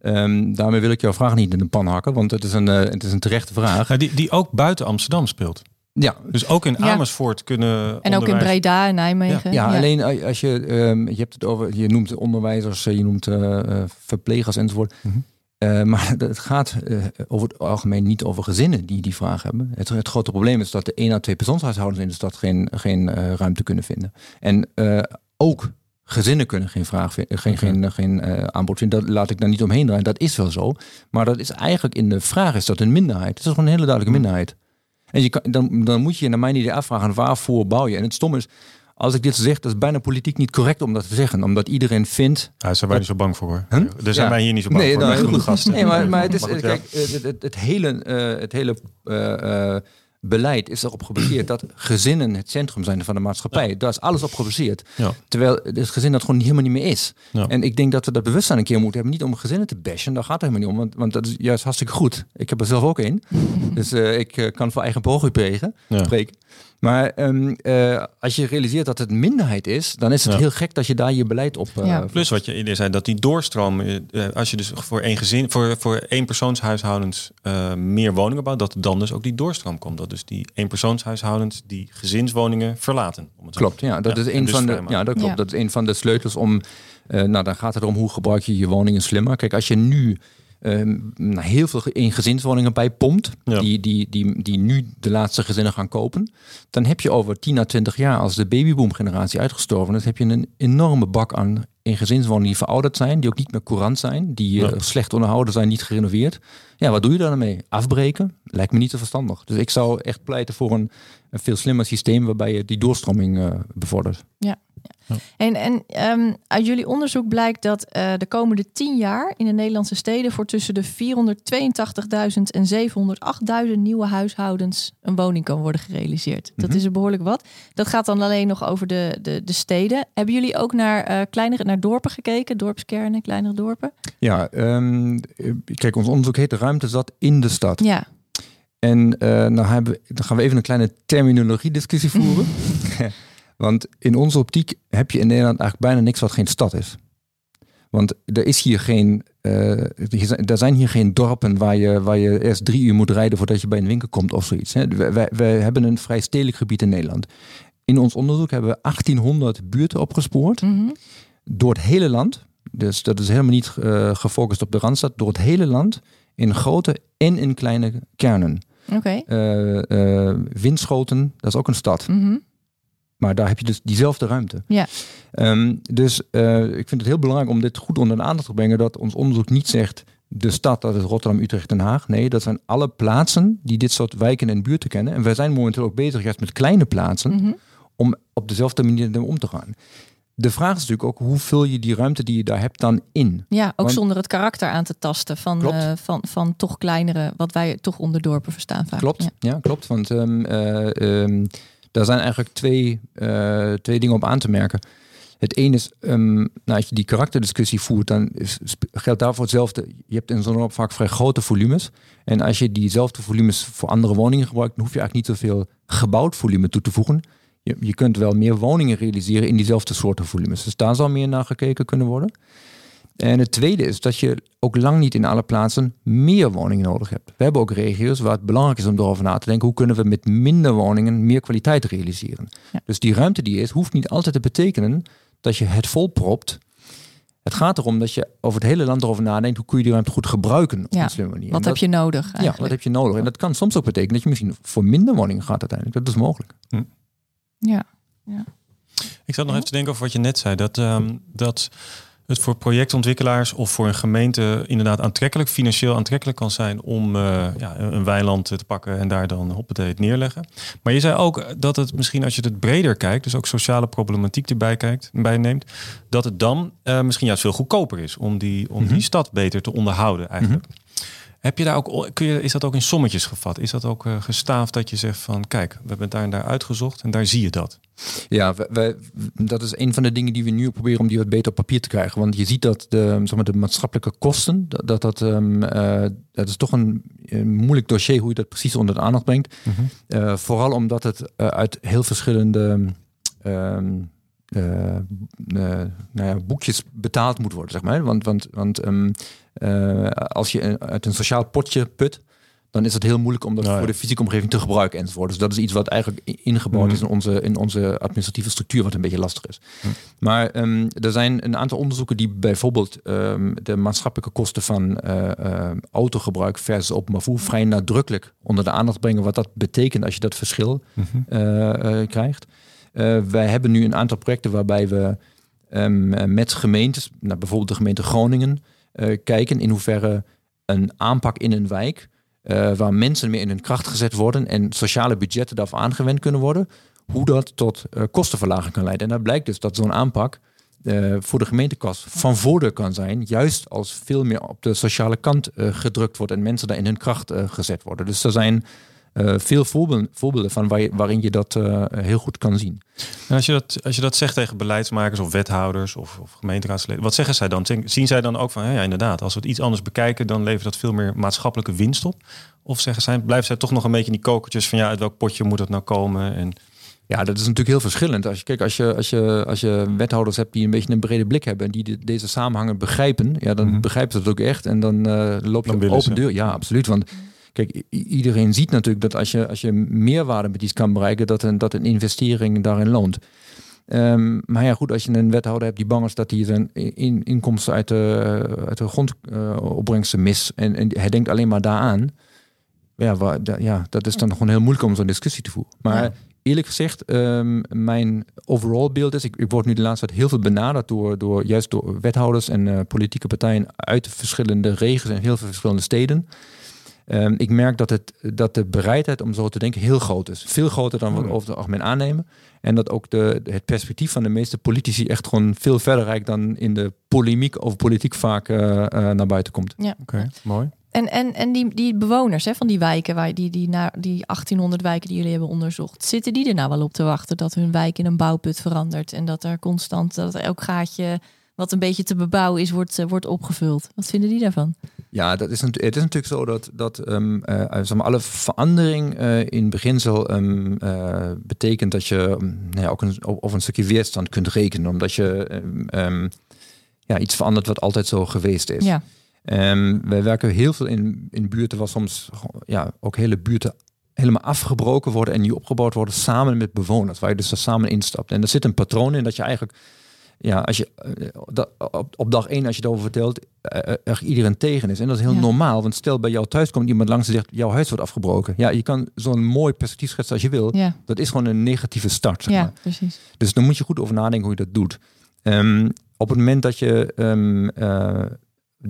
Um, daarmee wil ik jouw vraag niet in de pan hakken, want het is een, uh, het is een terechte vraag. Ja, die, die ook buiten Amsterdam speelt. Ja. Dus ook in Amersfoort kunnen. En ook in Breda en Nijmegen. Ja, alleen als je, um, je hebt het over, je noemt onderwijzers, je noemt uh, verplegers enzovoort. Mm -hmm. uh, maar het gaat over het algemeen niet over gezinnen die die vraag hebben. Het, het grote probleem is dat de één à twee persoonshuishoudens in de stad geen, geen ruimte kunnen vinden. En ook gezinnen kunnen geen, vraag, geen, geen, geen uh, aanbod vinden. Dat laat ik daar niet omheen draaien. Dat is wel zo. Maar dat is eigenlijk in de vraag is dat een minderheid. Het is gewoon een hele duidelijke mm. minderheid. En je kan, dan, dan moet je naar mijn idee afvragen waarvoor bouw je. En het stom is, als ik dit zeg, dat is bijna politiek niet correct om dat te zeggen. Omdat iedereen vindt... Ja, daar zijn wij niet zo bang voor. Hoor. Huh? Daar zijn wij hier niet zo bang nee, voor. Nou. Nee, maar, maar het is, kijk, het, het, het hele, uh, het hele uh, beleid is erop gebaseerd dat gezinnen het centrum zijn van de maatschappij. Ja. Daar is alles op gebaseerd. Ja. Terwijl het gezin dat gewoon helemaal niet meer is. Ja. En ik denk dat we dat bewustzijn een keer moeten hebben. Niet om gezinnen te bashen, daar gaat het helemaal niet om. Want, want dat is juist hartstikke goed. Ik heb er zelf ook een. dus uh, ik uh, kan voor eigen pogen spreken. Maar um, uh, als je realiseert dat het minderheid is, dan is het heel gek dat je daar je beleid op. Uh, ja. Plus wat je eerder zei, dat die doorstroom, uh, als je dus voor één gezin, voor, voor één persoonshuishoudens meer woningen bouwt, dat dan dus ook die doorstroom komt. Dat dus die eenpersoonshuishoudens die gezinswoningen verlaten. Om het klopt, ja. Dat is een dus van de, ja, dat klopt. Dat is een van de sleutels om. nou, dan gaat het erom hoe gebruik je je woningen slimmer. Kijk, als je nu um, heel veel in gezinswoningen bij pompt, die, die, die, die nu de laatste gezinnen gaan kopen, dan heb je over 10 à 20 jaar, als de babyboom-generatie uitgestorven is, heb je een enorme bak aan in gezinswoningen die verouderd zijn, die ook niet meer courant zijn, die uh, slecht onderhouden zijn, niet gerenoveerd. Ja, wat doe je daarmee? Afbreken? Lijkt me niet te verstandig. Dus ik zou echt pleiten voor een, een veel slimmer systeem waarbij je die doorstroming uh, bevordert. Ja. Ja. En, en um, uit jullie onderzoek blijkt dat uh, de komende tien jaar in de Nederlandse steden voor tussen de 482.000 en 708.000 nieuwe huishoudens een woning kan worden gerealiseerd. Dat mhm. is er behoorlijk wat. Dat gaat dan alleen nog over de, de, de steden. Hebben jullie ook naar uh, kleinere, naar dorpen gekeken, dorpskernen, kleinere dorpen? Ja, um, kijk, ons onderzoek heet de ruimte zat in de stad. Ja. En uh, nou hebben, dan gaan we even een kleine terminologie discussie voeren. Want in onze optiek heb je in Nederland eigenlijk bijna niks wat geen stad is. Want er is hier geen, uh, er zijn hier geen dorpen waar je, waar je eerst drie uur moet rijden voordat je bij een winkel komt of zoiets. Hè. Wij, wij hebben een vrij stedelijk gebied in Nederland. In ons onderzoek hebben we 1800 buurten opgespoord. Mhm. Door het hele land. Dus dat is helemaal niet uh, gefocust op de Randstad. Door het hele land. In grote en in kleine kernen. Okay. Uh, Winschoten, dat is ook een stad. Mm maar daar heb je dus diezelfde ruimte. Ja. Um, dus uh, ik vind het heel belangrijk om dit goed onder de aandacht te brengen. Dat ons onderzoek niet zegt de stad, dat is Rotterdam, Utrecht, Den Haag. Nee, dat zijn alle plaatsen die dit soort wijken en buurten kennen. En wij zijn momenteel ook bezig juist met kleine plaatsen. Mm -hmm. Om op dezelfde manier om te gaan. De vraag is natuurlijk ook, hoe vul je die ruimte die je daar hebt dan in? Ja, ook Want, zonder het karakter aan te tasten van, uh, van, van toch kleinere, wat wij toch onder dorpen verstaan vaak. Klopt, ja, ja klopt. Want um, uh, um, daar zijn eigenlijk twee, uh, twee dingen op aan te merken. Het ene is, um, nou, als je die karakterdiscussie voert, dan is, geldt daarvoor hetzelfde. Je hebt in zo'n vaak vrij grote volumes. En als je diezelfde volumes voor andere woningen gebruikt, dan hoef je eigenlijk niet zoveel gebouwd volume toe te voegen. Je, je kunt wel meer woningen realiseren in diezelfde soorten volumes. Dus daar zal meer naar gekeken kunnen worden. En het tweede is dat je ook lang niet in alle plaatsen meer woningen nodig hebt. We hebben ook regio's waar het belangrijk is om erover na te denken hoe kunnen we met minder woningen meer kwaliteit realiseren. Dus die ruimte die is, hoeft niet altijd te betekenen dat je het volpropt. Het gaat erom dat je over het hele land erover nadenkt hoe kun je die ruimte goed gebruiken op ja, een slimme manier. Wat heb je nodig? Eigenlijk? Ja, wat heb je nodig? En dat kan soms ook betekenen dat je misschien voor minder woningen gaat uiteindelijk. Dat is mogelijk. Hm. Ja. ja. Ik zat nog even te denken over wat je net zei. Dat, um, dat het voor projectontwikkelaars of voor een gemeente inderdaad aantrekkelijk, financieel aantrekkelijk kan zijn om uh, ja, een weiland te pakken en daar dan hoppatee het neerleggen. Maar je zei ook dat het misschien als je het breder kijkt, dus ook sociale problematiek erbij kijkt, bij neemt, dat het dan uh, misschien juist veel goedkoper is om die, om die mhm. stad beter te onderhouden eigenlijk. Mhm. Heb je daar ook, kun je, is dat ook in sommetjes gevat? Is dat ook uh, gestaafd dat je zegt van kijk, we hebben daar en daar uitgezocht en daar zie je dat? Ja, wij, dat is een van de dingen die we nu proberen om die wat beter op papier te krijgen. Want je ziet dat de, zeg maar, de maatschappelijke kosten, dat dat, dat, um, uh, dat is toch een, een, moeilijk dossier hoe je dat precies onder de aandacht brengt. Mm uh, vooral omdat het uit heel verschillende um, uh, nou ja, boekjes betaald moet worden, zeg maar. Want, want, want um, uh, als je uit een sociaal potje put, dan is het heel moeilijk om dat voor de fysieke omgeving te gebruiken enzovoort. Dus dat is iets wat eigenlijk ingebouwd mm. is in onze, in onze administratieve structuur, wat een beetje lastig is. Mm. Maar um, er zijn een aantal onderzoeken die bijvoorbeeld um, de maatschappelijke kosten van uh, uh, autogebruik versus openbaar voer vrij nadrukkelijk onder de aandacht brengen wat dat betekent als je dat verschil mm -hmm. krijgt. Wij hebben nu een aantal projecten waarbij we um, met gemeentes, nou, bijvoorbeeld de gemeente Groningen, uh, kijken in hoeverre een aanpak in een wijk, uh, waar mensen meer in hun kracht gezet worden en sociale budgetten daarvoor aangewend kunnen worden, hoe dat tot kostenverlaging kan leiden. En daar blijkt dus dat zo'n aanpak voor de gemeentekast van voordeel kan zijn, juist als veel meer op de sociale kant gedrukt wordt en mensen daar in hun kracht gezet worden. Dus er zijn uh, veel voorbeelden, voorbeelden van waar je, waarin je dat uh, heel goed kan zien. En als je dat, als je dat zegt tegen beleidsmakers of wethouders of, of gemeenteraadsleden, wat zeggen zij dan? Zien zij dan ook van ja, inderdaad, als we het iets anders bekijken, dan levert dat veel meer maatschappelijke winst op? Of zeggen zij, blijft zij toch nog een beetje in die kokertjes van ja, uit welk potje moet het nou komen? En... Ja, dat is natuurlijk heel verschillend. Als je, kijk, als je, als, je, als je wethouders hebt die een beetje een brede blik hebben en die deze samenhangen begrijpen, ja, dan mhm. begrijpen ze het ook echt. En dan uh, loop je op open deur. Ja, absoluut. Want Kijk, iedereen ziet natuurlijk dat als je, als je meerwaarde met iets kan bereiken, dat een, dat een investering daarin loont. Um, maar ja, goed, als je een wethouder hebt die bang is dat hij zijn in, inkomsten uit de, uit de grondopbrengsten uh, mis en, en, hij denkt alleen maar daaraan. Ja, waar, ja, dat is dan gewoon heel moeilijk om zo'n discussie te voeren. Maar eerlijk gezegd, um, mijn overall beeld is, ik, ik, word nu de laatste tijd heel veel benaderd door, door juist door wethouders en uh, politieke partijen uit verschillende regio's en heel veel verschillende steden. Um, ik merk dat, het, dat de bereidheid om zo te denken heel groot is. Veel groter dan we over het algemeen aannemen. En dat ook de, het perspectief van de meeste politici echt gewoon veel verder reikt dan in de polemiek over politiek vaak uh, uh, naar buiten komt. Ja, oké, mooi. En, en, en die, die bewoners hè, van die wijken, waar die, die, naar, die 1800 wijken die jullie hebben onderzocht, zitten die er nou wel op te wachten dat hun wijk in een bouwput verandert en dat er constant, dat elk gaatje wat een beetje te bebouwen is, wordt, uh, wordt opgevuld? Wat vinden die daarvan? Ja, dat is, het is natuurlijk zo dat, dat um, uh, zeg maar, alle verandering uh, in beginsel um, uh, betekent dat je um, nou ja, ook een, op een stukje weerstand kunt rekenen. Omdat je ja, iets verandert wat altijd zo geweest is. Ja. wij werken heel veel in, in buurten waar soms ja, ook hele buurten helemaal afgebroken worden en nieuw opgebouwd worden samen met bewoners. Waar je dus er samen instapt. En er zit een patroon in dat je eigenlijk ja, als je uh, op, op, dag één, als je het over vertelt, uh, er iedereen tegen is. En dat is heel normaal, want stel bij jou thuis komt iemand langs en zegt, jouw huis wordt afgebroken. Ja, je kan zo'n mooi perspectief schetsen als je wil. Ja. Dat is gewoon een negatieve start. Zeg ja, maar. precies. Dus dan moet je goed over nadenken hoe je dat doet. Um, op het moment dat je um, uh,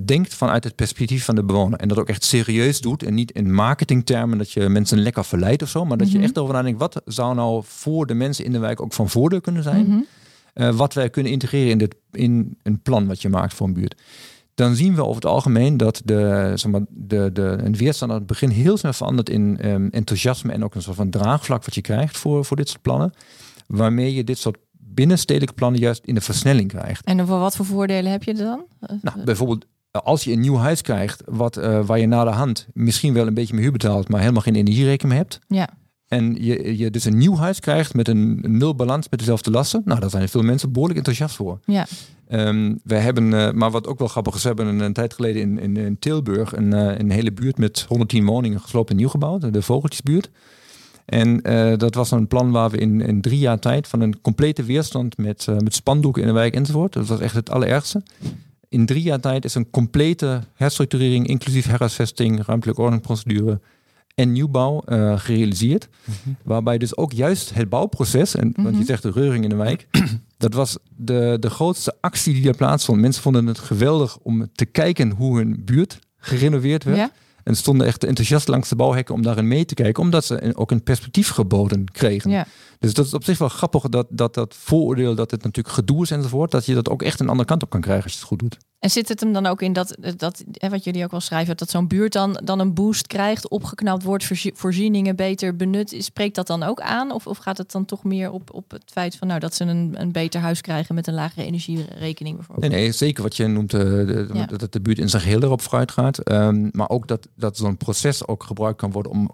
denkt vanuit het perspectief van de bewoner en dat ook echt serieus doet en niet in marketingtermen dat je mensen lekker verleidt of zo, maar dat mm -hmm. je echt over nadenkt, wat zou nou voor de mensen in de wijk ook van voordeel kunnen zijn? Mm -hmm uh, wat wij kunnen integreren in, dit, in een plan wat je maakt voor een buurt. Dan zien we over het algemeen dat de, zeg maar, de, de, een weerstand aan het begin heel snel verandert in um, enthousiasme en ook een soort van draagvlak wat je krijgt voor, voor dit soort plannen. Waarmee je dit soort binnenstedelijke plannen juist in de versnelling krijgt. En voor wat voor voordelen heb je er dan? Nou, bijvoorbeeld als je een nieuw huis krijgt, wat, uh, waar je na de hand misschien wel een beetje meer huur betaalt, maar helemaal geen energierekening hebt. Ja. En je, je dus een nieuw huis krijgt met een nul balans met dezelfde lasten. Nou, daar zijn veel mensen behoorlijk enthousiast voor. Ja. Um, we hebben, uh, maar wat ook wel grappig is, we hebben een, een tijd geleden in, in, in Tilburg een, uh, een hele buurt met 110 woningen gesloopt en nieuw gebouwd. De Vogeltjesbuurt. En uh, dat was een plan waar we in, in drie jaar tijd van een complete weerstand met, met spandoeken in de wijk enzovoort. Dat was echt het allerergste. In drie jaar tijd is een complete herstructurering, inclusief herhuisvesting, ruimtelijke ordeningsprocedure en nieuwbouw uh, gerealiseerd. Mhm. Waarbij dus ook juist het bouwproces, en, want je mhm. zegt de reuring in de wijk, dat was de, de grootste actie die daar plaatsvond. Mensen vonden het geweldig om te kijken hoe hun buurt gerenoveerd werd. Ja. En stonden echt enthousiast langs de bouwhekken om daarin mee te kijken, omdat ze ook een perspectief geboden kregen. Ja. Dus dat is op zich wel grappig dat dat, dat vooroordeel dat het natuurlijk gedoe is enzovoort, dat je dat ook echt een andere kant op kan krijgen als je het goed doet. En zit het hem dan ook in dat, dat wat jullie ook wel schrijven, dat zo'n buurt dan, dan een boost krijgt, opgeknapt wordt, voorzieningen beter benut? Spreekt dat dan ook aan? Of, of gaat het dan toch meer op, op het feit van nou, dat ze een, een beter huis krijgen met een lagere energierekening bijvoorbeeld? Nee, nee zeker wat je noemt, uh, de, dat de buurt in zijn geheel erop vooruit gaat. Um, maar ook dat, dat zo'n proces ook gebruikt kan worden om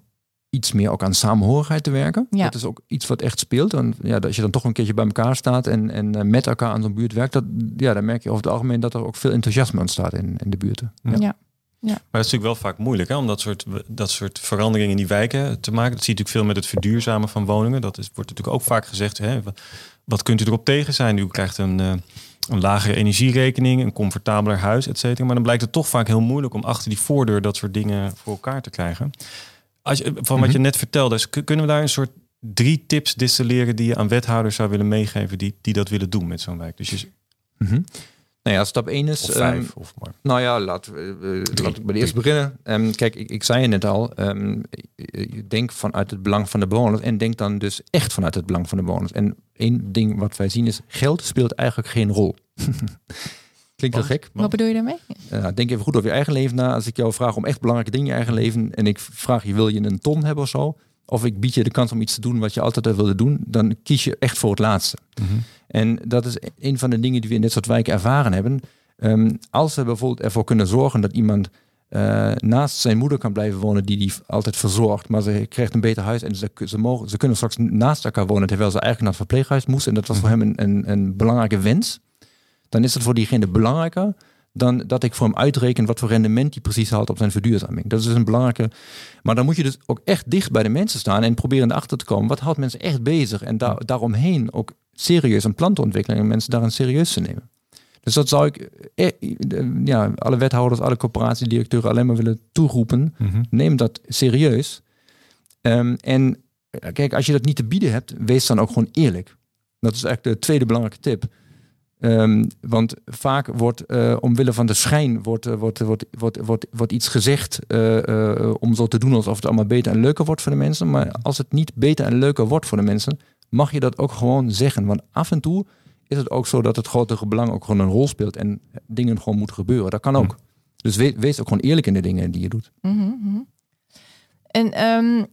iets meer ook aan samenhorigheid te werken. Ja. Dat is ook iets wat echt speelt. En ja, als je dan toch een keertje bij elkaar staat en, en eh, met elkaar aan zo'n buurt werkt, dat, ja, dan merk je over het algemeen dat er ook veel enthousiasme ontstaat in, in de buurten. Ja. ja. Ja. Maar het is natuurlijk wel vaak moeilijk hè, om dat soort, dat soort veranderingen in die wijken te maken. Dat zie je natuurlijk veel met het verduurzamen van woningen. Dat is, wordt natuurlijk ook vaak gezegd. Hè, wat kunt u erop tegen zijn? U krijgt een, uh, een lagere energierekening, een comfortabeler huis, et cetera. Maar dan blijkt het toch vaak heel moeilijk om achter die voordeur dat soort dingen voor elkaar te krijgen. Als je, van wat je mhm. net vertelde, kunnen we daar een soort drie tips distilleren die je aan wethouders zou willen meegeven die, die dat willen doen met zo'n wijk? Dus je... Mm Nou ja, stap 1 is. Of vijf, um, of maar. Nou ja, laten we, uh, laat ik bij de eerste beginnen. Um, kijk, ik, ik zei je net al, um, denk vanuit het belang van de bewoners en denk dan dus echt vanuit het belang van de bewoners. En één ding wat wij zien is, geld speelt eigenlijk geen rol. Klinkt heel gek. Wat bedoel je daarmee? Denk even goed over je eigen leven na. Als ik jou vraag om echt belangrijke dingen in je eigen leven en ik vraag je, wil je een ton hebben of zo? Of ik bied je de kans om iets te doen wat je altijd wilde doen, dan kies je echt voor het laatste. Mhm. En dat is een van de dingen die we in dit soort wijken ervaren hebben. Ehm, als we bijvoorbeeld ervoor kunnen zorgen dat iemand uh, naast zijn moeder kan blijven wonen, die die altijd verzorgt, maar ze krijgt een beter huis en ze, ze, mogen, ze kunnen straks naast elkaar wonen, terwijl ze eigenlijk naar het verpleeghuis moest. En dat was voor mhm. hem een, een, een belangrijke wens dan is het voor diegene belangrijker dan dat ik voor hem uitreken wat voor rendement hij precies haalt op zijn verduurzaming. Dat is dus een belangrijke. Maar dan moet je dus ook echt dicht bij de mensen staan en proberen erachter te komen wat houdt mensen echt bezig en daar, daaromheen ook serieus een plan te ontwikkelen en mensen daarin serieus te nemen. Dus dat zou ik eh, ja, alle wethouders, alle corporatiedirecteuren alleen maar willen toeroepen. Mhm. Neem dat serieus. Ehm, en eh, kijk, als je dat niet te bieden hebt, wees dan ook gewoon eerlijk. Dat is eigenlijk de tweede belangrijke tip. Ehm, want vaak wordt uh, omwille van de schijn wordt, uh, wordt, wordt, wordt, wordt, wordt iets gezegd uh, om zo te doen alsof het allemaal beter en leuker wordt voor de mensen. Maar als het niet beter en leuker wordt voor de mensen, mag je dat ook gewoon zeggen. Want af en toe is het ook zo dat het grotere belang ook gewoon een rol speelt en dingen gewoon moeten gebeuren. Dat kan ook. Hm. Dus wees, wees, ook gewoon eerlijk in de dingen die je doet. Mm -hmm. En um,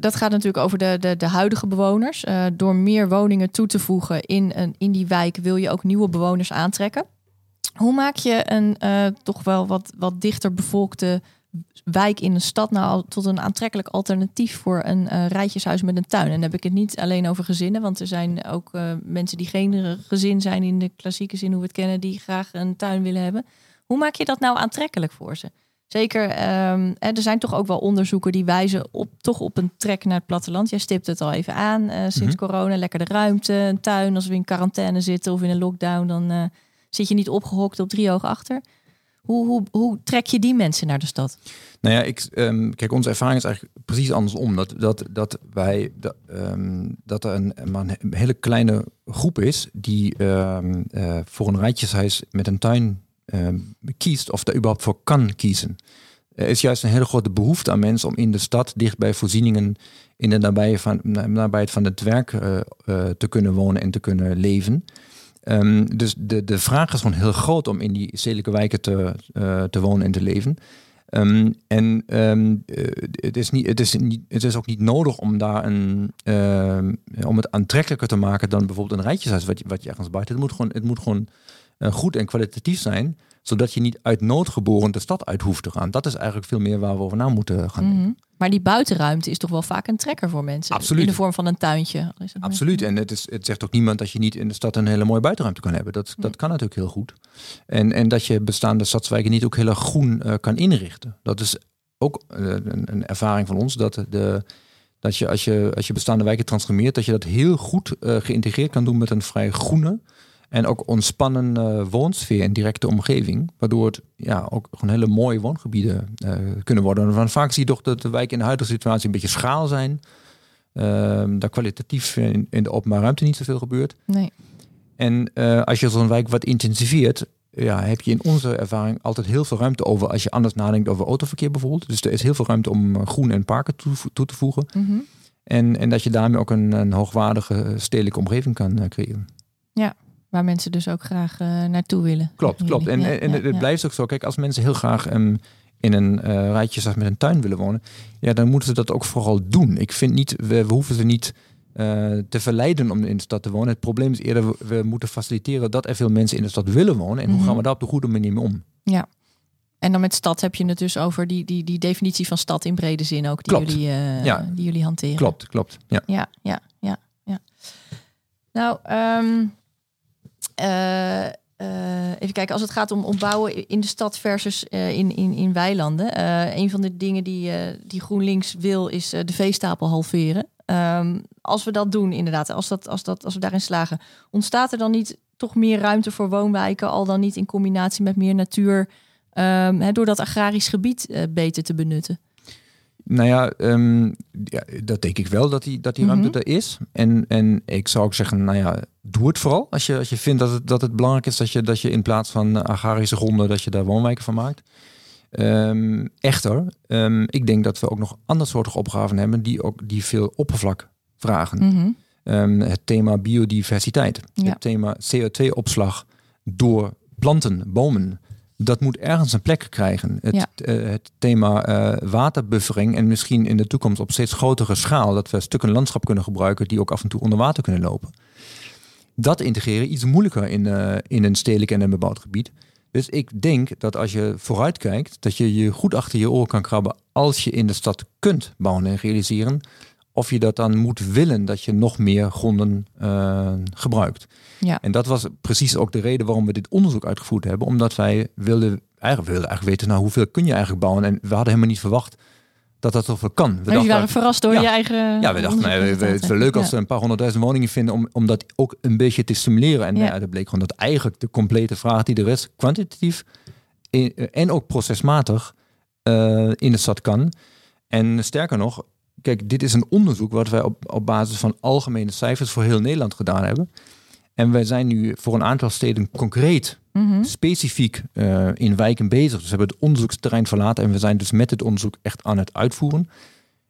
dat gaat natuurlijk over de, de, de huidige bewoners. Uh, door meer woningen toe te voegen in, een, in die wijk wil je ook nieuwe bewoners aantrekken. Hoe maak je een uh, toch wel wat, wat dichter bevolkte wijk in een stad nou tot een aantrekkelijk alternatief voor een uh, rijtjeshuis met een tuin? En dan heb ik het niet alleen over gezinnen, want er zijn ook mensen die geen gezin zijn in de klassieke zin hoe we het kennen, die graag een tuin willen hebben. Hoe maak je dat nou aantrekkelijk voor ze? Zeker, um, er zijn toch ook wel onderzoeken die wijzen op, toch op een trek naar het platteland. Jij stipt het al even aan. Uh, sinds mhm. corona, lekker de ruimte, een tuin. Als we in quarantaine zitten of in een lockdown, dan uh, zit je niet opgehokt op drie ogen achter. Hoe, hoe, hoe trek je die mensen naar de stad? Nou ja, ik, um, kijk, onze ervaring is eigenlijk precies andersom. Dat, dat, dat wij dat, um, dat er een, maar een hele kleine groep is die uh, voor een rijtjeshuis met een tuin Ehm, kiest of daar überhaupt voor kan kiezen. Er is juist een hele grote behoefte aan mensen om in de stad dicht bij voorzieningen in de nabije van, nabijheid van het werk uh, uh, te kunnen wonen en te kunnen leven. Um, dus de, de vraag is gewoon heel groot om in die stedelijke wijken te, uh, te wonen en te leven. Um, en het, is niet, het, is niet, het is ook niet nodig om daar een om het aantrekkelijker te maken dan bijvoorbeeld een rijtjeshuis wat je, wat je ergens buiten. Het moet gewoon, het moet gewoon goed en kwalitatief zijn, zodat je niet uit nood geboren de stad uit hoeft te gaan. Dat is eigenlijk veel meer waar we over na moeten gaan mm Maar die buitenruimte is toch wel vaak een trekker voor mensen? Absoluut. In de vorm van een tuintje. Absoluut. En het, is, het zegt ook niemand dat je niet in de stad een hele mooie buitenruimte kan hebben. Dat, dat kan natuurlijk heel goed. En, en dat je bestaande stadswijken niet ook heel erg groen uh, kan inrichten. Dat is ook uh, een, een, ervaring van ons. Dat, de, dat je als, je als je bestaande wijken transformeert, dat je dat heel goed uh, geïntegreerd kan doen met een vrij groene En ook ontspannen uh, woonsfeer in directe omgeving. Waardoor het ja, ook gewoon hele mooie woongebieden uh, kunnen worden. Want vaak zie je toch dat de wijken in de huidige situatie een beetje schaal zijn. Uh, daar kwalitatief in, in de openbare ruimte niet zoveel gebeurt. Nee. En uh, als je zo'n wijk wat intensiveert, ja, heb je in onze ervaring altijd heel veel ruimte over als je anders nadenkt over autoverkeer bijvoorbeeld. Dus er is heel veel ruimte om groen en parken toe, toe te voegen. Mm -hmm. en, en dat je daarmee ook een, een hoogwaardige stedelijke omgeving kan creëren. Ja, waar mensen dus ook graag uh, naartoe willen. Klopt, klopt. En, Ja, en ja, het blijft ook zo. Kijk, als mensen heel graag um, in een uh, rijtje zoals met een tuin willen wonen, ja, dan moeten ze dat ook vooral doen. Ik vind niet, we, we hoeven ze niet uh, te verleiden om in de stad te wonen. Het probleem is eerder, we, we, moeten faciliteren dat er veel mensen in de stad willen wonen. En Mhm. hoe gaan we daar op de goede manier mee om? Ja. En dan met stad heb je het dus over die, die, die definitie van stad in brede zin ook, die, Klopt. jullie, uh, Ja. die jullie hanteren. Klopt, klopt. Ja. Ja, ja, ja, ja. Nou, um, uh, uh, even kijken, als het gaat om, om bouwen in de stad versus uh, in, in, in weilanden. Een van de dingen die, die GroenLinks wil is de veestapel halveren. Um, als we dat doen, inderdaad, als, dat, als, dat, als we daarin slagen, ontstaat er dan niet toch meer ruimte voor woonwijken, al dan niet in combinatie met meer natuur, he, door dat agrarisch gebied beter te benutten? Nou ja, um, ja, dat denk ik wel dat die, dat die ruimte mm -hmm. er is. En, en ik zou ook zeggen, nou ja, doe het vooral. Als je, als je vindt dat het, dat het belangrijk is dat je, dat je in plaats van agrarische gronden, dat je daar woonwijken van maakt. Um, echter, um, ik denk dat we ook nog andersoortige opgaven hebben die ook die veel oppervlak vragen. Mm -hmm. um, het thema biodiversiteit, ja. het thema CO2-opslag door planten, bomen. Dat moet ergens een plek krijgen. Het, ja. uh, het thema uh, waterbuffering en misschien in de toekomst op steeds grotere schaal dat we stukken landschap kunnen gebruiken die ook af en toe onder water kunnen lopen. Dat integreren iets moeilijker in, uh, in een stedelijk en een bebouwd gebied. Dus ik denk dat als je vooruit kijkt, dat je je goed achter je oren kan krabben als je in de stad kunt bouwen en realiseren. Of je dat dan moet willen dat je nog meer gronden uh, gebruikt. Ja. En dat was precies ook de reden waarom we dit onderzoek uitgevoerd hebben. Omdat wij wilden eigenlijk, wilden eigenlijk weten, nou hoeveel kun je eigenlijk bouwen? En we hadden helemaal niet verwacht dat dat zoveel kan. We maar waren verrast door ja, je eigen... Ja, we dachten, nee, we, het is wel leuk als we een paar honderdduizend woningen vinden om, om dat ook een beetje te stimuleren. En ja. ja. dat bleek gewoon dat eigenlijk de complete vraag die er is, kwantitatief in, en ook procesmatig uh, in de stad kan. En sterker nog, kijk, dit is een onderzoek wat wij op, op basis van algemene cijfers voor heel Nederland gedaan hebben. En wij zijn nu voor een aantal steden concreet, mm -hmm. specifiek uh, in wijken bezig. Dus we hebben het onderzoeksterrein verlaten en we zijn dus met het onderzoek echt aan het uitvoeren.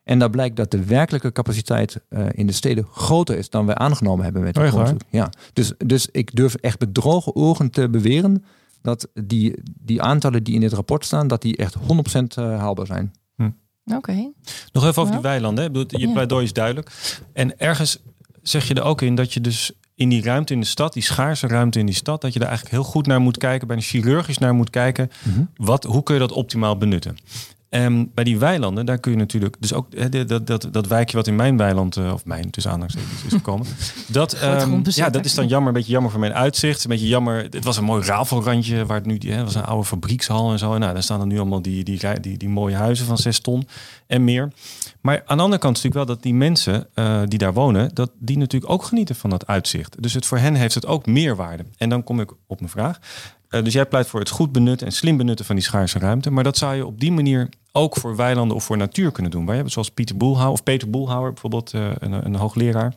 En daar blijkt dat de werkelijke capaciteit uh, in de steden groter is dan wij aangenomen hebben met het oh, onderzoek. Ja. Dus, dus ik durf echt bedrogen ogen te beweren dat die, die aantallen die in dit rapport staan, dat die echt 100% uh, haalbaar zijn. Oké. Okay. Nog even over ja. die weilanden. Hè? Je ja. pleidooi is duidelijk. En ergens zeg je er ook in dat je dus in die ruimte in de stad, die schaarse ruimte in die stad, dat je daar eigenlijk heel goed naar moet kijken, bijna chirurgisch naar moet kijken. Mm -hmm. wat, hoe kun je dat optimaal benutten? En bij die weilanden, daar kun je natuurlijk, dus ook hè, dat, dat, dat wijkje wat in mijn weiland, uh, of mijn tussen aanhalingstekens is gekomen, dat, um, ja, dat is dan jammer, een beetje jammer voor mijn uitzicht, een beetje jammer. Het was een mooi rafelrandje waar het nu, hè, was een oude fabriekshal en zo. En nou, daar staan er nu allemaal die, die, die, die, die mooie huizen van zes ton en meer. Maar aan de andere kant is natuurlijk wel dat die mensen uh, die daar wonen, dat die natuurlijk ook genieten van dat uitzicht. Dus het, voor hen heeft het ook meerwaarde. En dan kom ik op mijn vraag. Uh, dus jij pleit voor het goed benutten en slim benutten van die schaarse ruimte. Maar dat zou je op die manier ook voor weilanden of voor natuur kunnen doen. Waar je zoals Pieter Boelhouwer of Peter Boelhouwer bijvoorbeeld, uh, een, een hoogleraar.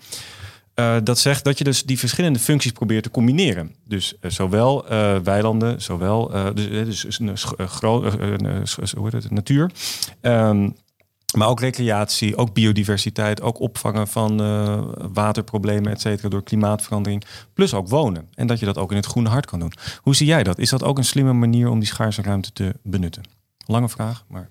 Dat zegt dat je dus die verschillende functies probeert te combineren. Dus zowel weilanden, zowel dus, dus hoe heet het, natuur. Um, maar ook recreatie, ook biodiversiteit, ook opvangen van uh, waterproblemen, et cetera, door klimaatverandering. Plus ook wonen. En dat je dat ook in het groene hart kan doen. Hoe zie jij dat? Is dat ook een slimme manier om die schaarse ruimte te benutten? Lange vraag, maar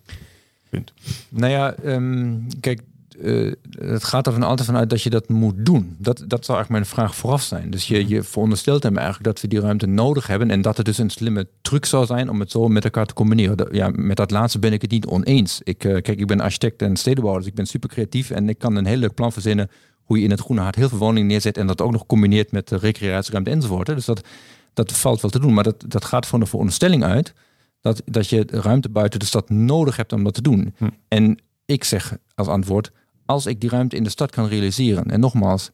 punt. Nou ja, um, kijk, uh, het gaat er van altijd vanuit dat je dat moet doen. Dat, dat zou eigenlijk mijn vraag vooraf zijn. Dus je, je veronderstelt hem eigenlijk dat we die ruimte nodig hebben en dat het dus een slimme truc zou zijn om het zo met elkaar te combineren. Ja, met dat laatste ben ik het niet oneens. Ik, uh, kijk, ik ben architect en stedenbouwer, dus ik ben super creatief en ik kan een heel leuk plan verzinnen hoe je in het groene hart heel veel woningen neerzet en dat ook nog combineert met de recreatieruimte enzovoort. Hè. Dus dat, dat valt wel te doen, maar dat, dat gaat van de veronderstelling uit dat, dat je ruimte buiten de stad nodig hebt om dat te doen. Hm. En ik zeg als antwoord, als ik die ruimte in de stad kan realiseren. En nogmaals,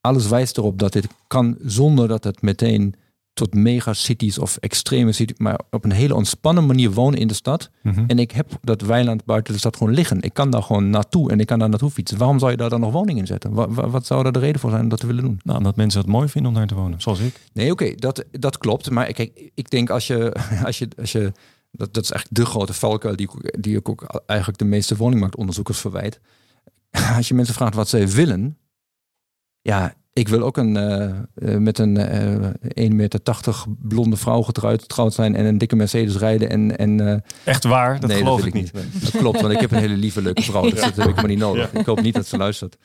alles wijst erop dat dit kan zonder dat het meteen tot megacities of extreme cities, maar op een hele ontspannen manier wonen in de stad. Mhm. En ik heb dat weiland buiten de stad gewoon liggen. Ik kan daar gewoon naartoe en ik kan daar naartoe fietsen. Waarom zou je daar dan nog woning in zetten? Wat, wat zou daar de reden voor zijn om dat te willen doen? Nou, omdat mensen het mooi vinden om daar te wonen, zoals ik. Nee, oké, dat, dat klopt. Maar kijk, ik denk als je, als je, als je dat, dat is eigenlijk de grote valkuil die, die ik ook eigenlijk de meeste woningmarktonderzoekers verwijt. Als je mensen vraagt wat zij willen, ja, ik wil ook een, eh, eh, met een eh 1,80 meter blonde vrouw getrouwd, getrouwd zijn en een dikke Mercedes rijden. En, en, eh, Echt waar? Dat nee, geloof ik niet. Dat klopt, want ik heb een hele lieve, leuke vrouw. Dus Ja. dat heb ik maar niet nodig. Ja. Ik hoop niet dat ze luistert.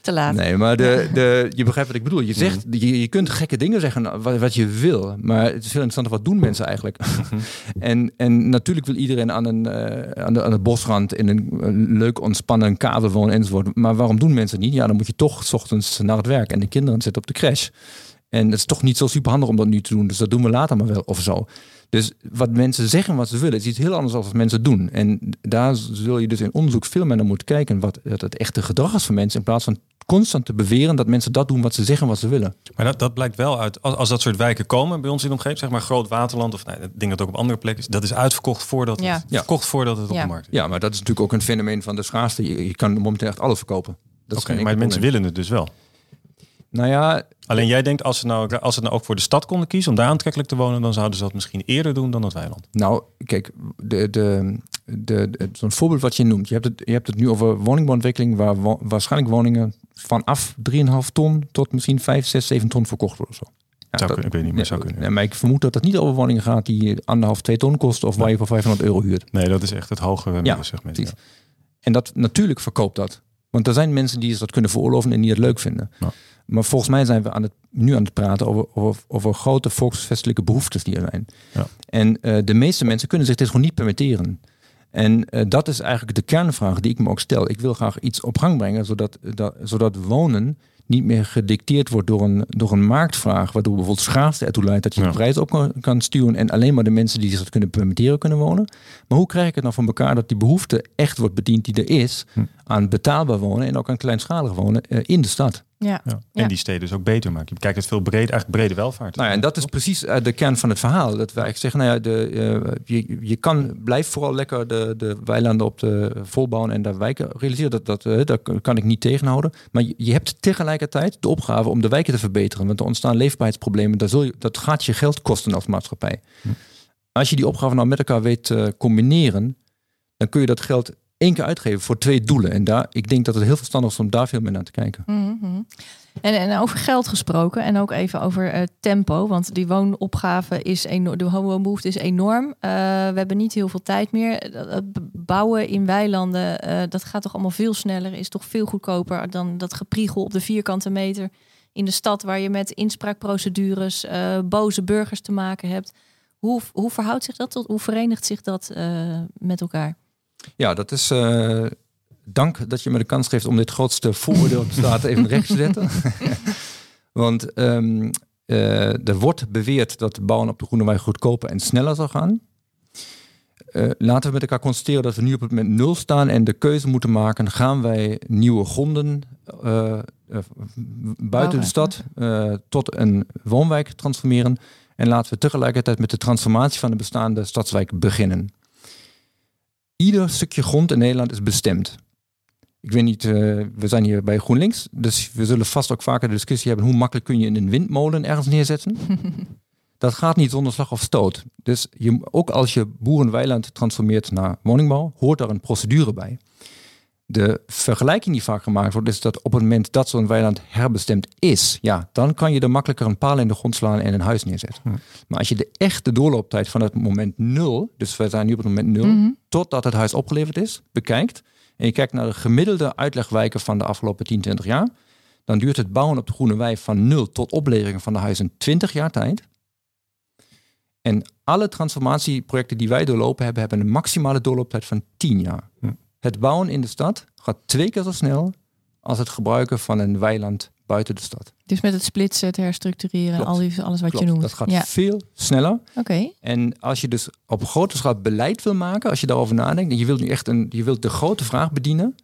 Te laat. Nee, maar de, de, je begrijpt wat ik bedoel. Je, zegt, je, je kunt gekke dingen zeggen wat, wat je wil. Maar het is veel interessanter, wat doen mensen eigenlijk? en, en natuurlijk wil iedereen aan, een, aan, de, aan de bosrand in een, leuk ontspannen kavel wonen enzovoort. Maar waarom doen mensen het niet? Ja, dan moet je toch 's ochtends naar het werk. En kinderen zitten op de crash. En het is toch niet zo super handig om dat nu te doen. Dus dat doen we later maar wel of zo. Dus wat mensen zeggen wat ze willen, is iets heel anders dan wat mensen doen. En daar zul je dus in onderzoek veel meer naar moeten kijken. Wat het echte gedrag is van mensen. In plaats van constant te beweren dat mensen dat doen wat ze zeggen wat ze willen. Maar dat, dat blijkt wel uit, als, als dat soort wijken komen bij ons in de omgeving, zeg maar Groot Waterland of nou, ik denk dat ook op andere plekken is, dat is uitverkocht voordat het, Ja. Verkocht voordat het op de markt is. Ja, maar dat is natuurlijk ook een fenomeen van de schaarste. Je, je kan momenteel echt alles verkopen. Dat is Oké, geen maar mensen willen het dus wel. Nou ja, Alleen jij denkt, als ze, nou, als ze nou ook voor de stad konden kiezen om daar aantrekkelijk te wonen, dan zouden ze dat misschien eerder doen dan het weiland. Nou, kijk, de, de, de, de- zo'n voorbeeld wat je noemt. Je hebt het, je hebt het nu over woningbouwontwikkeling, waar wo- waarschijnlijk woningen vanaf 3,5 ton tot misschien 5, 6, 7 ton verkocht worden. Of zo. Ja, Zou dat- kunnen, ik weet niet, maar ja, zou kunnen. ja, maar ik vermoed dat het niet over woningen gaat die anderhalf, twee ton kosten of waar je voor 500 euro huurt. Nee, dat is echt het hogere middensegment. precies. En dat natuurlijk verkoopt dat. Want er zijn mensen die dat kunnen veroorloven en die het leuk vinden. Ja. Maar volgens mij zijn we aan het, nu aan het praten over, over, over grote volksvestelijke behoeftes die er zijn. Ja. En eh, de meeste mensen kunnen zich dit gewoon niet permitteren. En eh, dat is eigenlijk de kernvraag die ik me ook stel. Ik wil graag iets op gang brengen, zodat, dat, zodat wonen niet meer gedicteerd wordt door een, door een marktvraag, waardoor bijvoorbeeld schaarste ertoe leidt dat je Ja. de prijs op kan, kan stuwen en alleen maar de mensen die zich dat kunnen permitteren kunnen wonen. Maar hoe krijg ik het nou van elkaar dat die behoefte echt wordt bediend die er is Hm. aan betaalbaar wonen en ook aan kleinschalig wonen eh, in de stad? Ja. Ja. Ja. En die steden dus ook beter maken. Je kijkt het veel breder, eigenlijk brede welvaart. Nou ja, en dat is precies eh, de kern van het verhaal. Dat wij eigenlijk zeggen, nou ja, de, eh, je, je kan, blijf vooral lekker de, de weilanden op de volbouwen en de wijken realiseren. Dat, dat, eh, dat kan ik niet tegenhouden. Maar je, je hebt tegelijkertijd de opgave om de wijken te verbeteren. Want er ontstaan leefbaarheidsproblemen. Daar zul je, dat gaat je geld kosten als maatschappij. Als je die opgave nou met elkaar weet te combineren, dan kun je dat geld één keer uitgeven voor twee doelen. En daar, ik denk dat het heel verstandig is om daar veel meer naar te kijken. Mhm. En, en over geld gesproken en ook even over eh, tempo, want die woonopgave is enorm, de woonbehoefte is enorm. Eh, we hebben niet heel veel tijd meer. Dat bouwen in weilanden, eh, dat gaat toch allemaal veel sneller, is toch veel goedkoper dan dat gepriegel op de vierkante meter in de stad waar je met inspraakprocedures eh, boze burgers te maken hebt. Hoe, hoe verhoudt zich dat tot, hoe verenigt zich dat eh, met elkaar? Ja, dat is. eh, dank dat je me de kans geeft om dit grootste vooroordeel op de staat even recht te zetten. Want ehm, eh, er wordt beweerd dat bouwen op de Groene Wijk goedkoper en sneller zal gaan. Eh, laten we met elkaar constateren dat we nu op het moment nul staan en de keuze moeten maken: gaan wij nieuwe gronden buiten de stad tot een woonwijk transformeren? En laten we tegelijkertijd met de transformatie van de bestaande stadswijk beginnen ieder stukje grond in Nederland is bestemd. Ik weet niet, eh, we zijn hier bij GroenLinks, dus we zullen vast ook vaker de discussie hebben hoe makkelijk kun je een windmolen ergens neerzetten. Dat gaat niet zonder slag of stoot. Dus je, ook als je boerenweiland transformeert naar woningbouw, hoort daar een procedure bij. De vergelijking die vaak gemaakt wordt, is dat op het moment dat zo'n weiland herbestemd is, ja, dan kan je er makkelijker een paal in de grond slaan en een huis neerzetten. Maar als je de echte doorlooptijd van het moment nul, dus we zijn nu op het moment nul, Mhm. totdat het huis opgeleverd is, bekijkt. En je kijkt naar de gemiddelde uitlegwijken van de afgelopen 10, 20 jaar. Dan duurt het bouwen op de Groene Wei van 0 tot oplevering van de huizen 20 jaar tijd. En alle transformatieprojecten die wij doorlopen hebben, hebben een maximale doorlooptijd van 10 jaar. Het bouwen in de stad gaat twee keer zo snel als het gebruiken van een weiland buiten de stad. Dus met het splitsen, het herstructureren, Klopt. al die, alles wat Klopt, je noemt. Dat gaat ja, veel sneller. oké. En als je dus op grote schaal beleid wil maken, als je daarover nadenkt, en je wilt nu echt een, je wilt de grote vraag bedienen,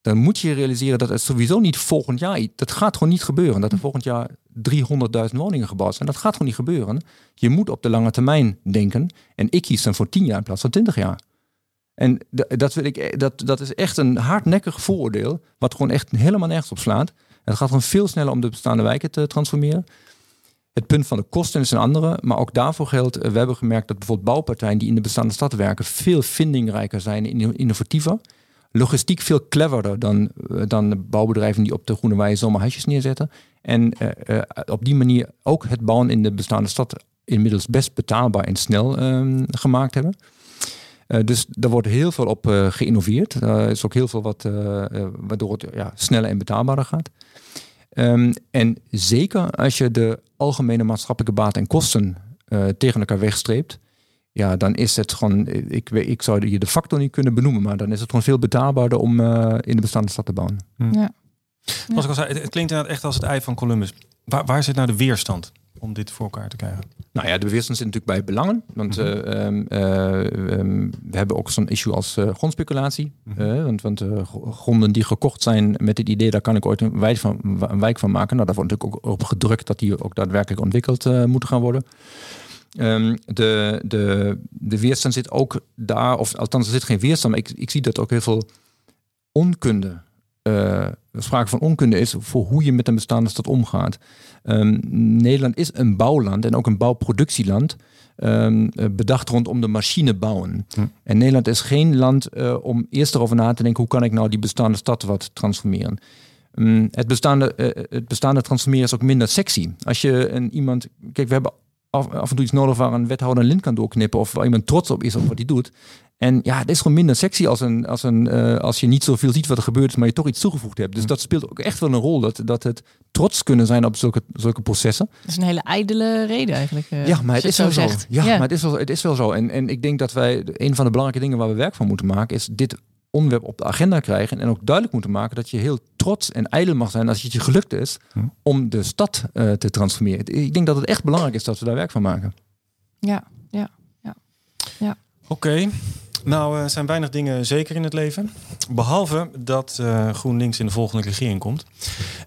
dan moet je realiseren dat het sowieso niet volgend jaar, dat gaat gewoon niet gebeuren. Dat er volgend jaar 300.000 woningen gebouwd zijn. Dat gaat gewoon niet gebeuren. Je moet op de lange termijn denken. En ik kies dan voor 10 jaar in plaats van 20 jaar. En dat, wil ik, dat, dat is echt een hardnekkig vooroordeel, wat gewoon echt helemaal nergens op slaat. Het gaat gewoon veel sneller om de bestaande wijken te transformeren. Het punt van de kosten is een andere, maar ook daarvoor geldt, eh, we hebben gemerkt dat bijvoorbeeld bouwpartijen die in de bestaande stad werken veel vindingrijker zijn innovatiever. Logistiek veel cleverder dan, eh, dan bouwbedrijven die op de Groene Wei zomerhuisjes neerzetten. En uh, op die manier ook het bouwen in de bestaande stad inmiddels best betaalbaar en snel um, gemaakt hebben. Uh, dus daar wordt heel veel op uh, geïnnoveerd. Er is ook heel veel wat, waardoor het ja, sneller en betaalbaarder gaat. Um, en zeker als je de algemene maatschappelijke baten en kosten tegen elkaar wegstreept, ja, dan is het gewoon, ik, ik zou je de factor niet kunnen benoemen, maar dan is het gewoon veel betaalbaarder om in de bestaande stad te bouwen. Hm. Ja. Zoals ik al zei, het, het klinkt inderdaad echt als het ei van Columbus. Waar, waar zit nou de weerstand om dit voor elkaar te krijgen? Nou ja, de weerstand zit natuurlijk bij belangen. Want mm -hmm. uh, we hebben ook zo'n issue als uh, grondspeculatie. Mm -hmm. want want gronden die gekocht zijn met het idee, daar kan ik ooit een wijk van, een wijk van maken. Nou, daar wordt natuurlijk ook op gedrukt dat die ook daadwerkelijk ontwikkeld moeten gaan worden. Um, de, de, de weerstand zit ook daar, of althans er zit geen weerstand, maar ik, ik zie dat ook heel veel onkunde uh, sprake van onkunde is voor hoe je met een bestaande stad omgaat. Um, Nederland is een bouwland en ook een bouwproductieland. Um, bedacht rondom de machine bouwen. Hm. En Nederland is geen land uh, om eerst erover na te denken hoe kan ik nou die bestaande stad wat transformeren. Um, het, bestaande, uh, het bestaande transformeren is ook minder sexy. Als je een iemand. Kijk, we hebben af, af en toe iets nodig waar een wethouder een lint kan doorknippen of waar iemand trots op is op wat hij doet. En ja, het is gewoon minder sexy als, een, als, een, uh, als je niet zoveel ziet wat er gebeurt, maar je toch iets toegevoegd hebt. Dus hm. dat speelt ook echt wel een rol, dat, dat het trots kunnen zijn op zulke, zulke processen. Dat is een hele ijdele reden eigenlijk. Uh, ja, maar het is wel zo. Ja, maar het is wel, het is wel zo. En, en ik denk dat wij, een van de belangrijke dingen waar we werk van moeten maken, is dit onderwerp op de agenda krijgen en ook duidelijk moeten maken dat je heel trots en ijdel mag zijn als het je gelukt is hm. om de stad uh, te transformeren. Ik denk dat het echt belangrijk is dat we daar werk van maken. Ja, ja, ja. ja. Oké. Okay. Nou, er zijn weinig dingen zeker in het leven. Behalve dat uh, GroenLinks in de volgende regering komt.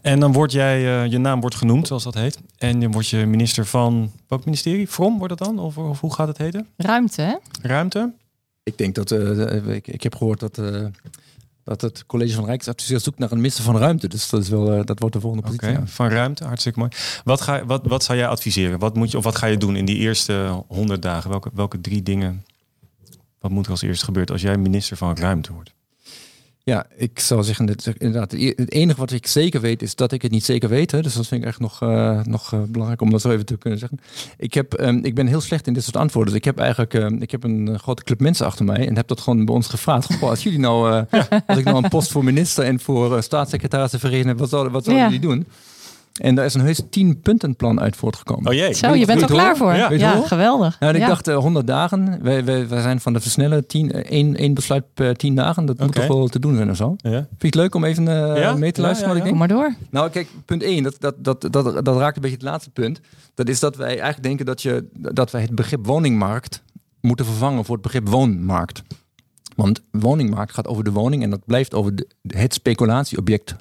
En dan wordt jij, uh, je naam wordt genoemd, zoals dat heet. En dan word je minister van, welk ministerie? From wordt het dan? Of, of hoe gaat het heten? Ruimte, hè? Ruimte? Ik denk dat, uh, ik, ik heb gehoord dat dat het college van Rijksadviseurs zoekt naar een minister van ruimte. Dus dat, is wel, dat wordt de volgende positie. Okay, Van ruimte, hartstikke mooi. Wat, ga, wat, wat zou jij adviseren? Wat, moet je, of wat ga je doen in die eerste honderd dagen? Welke, welke drie dingen wat moet er als eerste gebeuren als jij minister van ruimte wordt? Ja, ik zou zeggen, dat, inderdaad, het enige wat ik zeker weet is dat ik het niet zeker weet. Hè. Dus dat vind ik echt nog, uh, nog uh, belangrijk om dat zo even te kunnen zeggen. Ik, heb, um, ik ben heel slecht in dit soort antwoorden. Dus ik heb eigenlijk um, ik heb een grote club mensen achter mij en heb dat gewoon bij ons gevraagd. Goh, als jullie nou, uh, als ik nou een post voor minister en voor staatssecretaris vergeten heb, wat zouden, wat zouden ja. jullie doen? En daar is een heus tien puntenplan uit voortgekomen. Oh jee. Zo, je bent er klaar voor. Ja, ja geweldig. Nou, ik ja. dacht uh, 100 dagen. Wij, wij, wij zijn van de versnellen. Tien, één, één besluit per tien dagen. Dat okay. moet toch wel te doen zijn of zo. Ja. Vind je het leuk om even uh, ja? mee te luisteren? Wat ik denk? Kom maar door. Nou kijk, punt één. Dat, dat, dat, dat, dat raakt een beetje het laatste punt. Dat is dat wij eigenlijk denken dat, je, dat wij het begrip woningmarkt moeten vervangen voor het begrip woonmarkt. Want woningmarkt gaat over de woning en dat blijft over de, het speculatieobject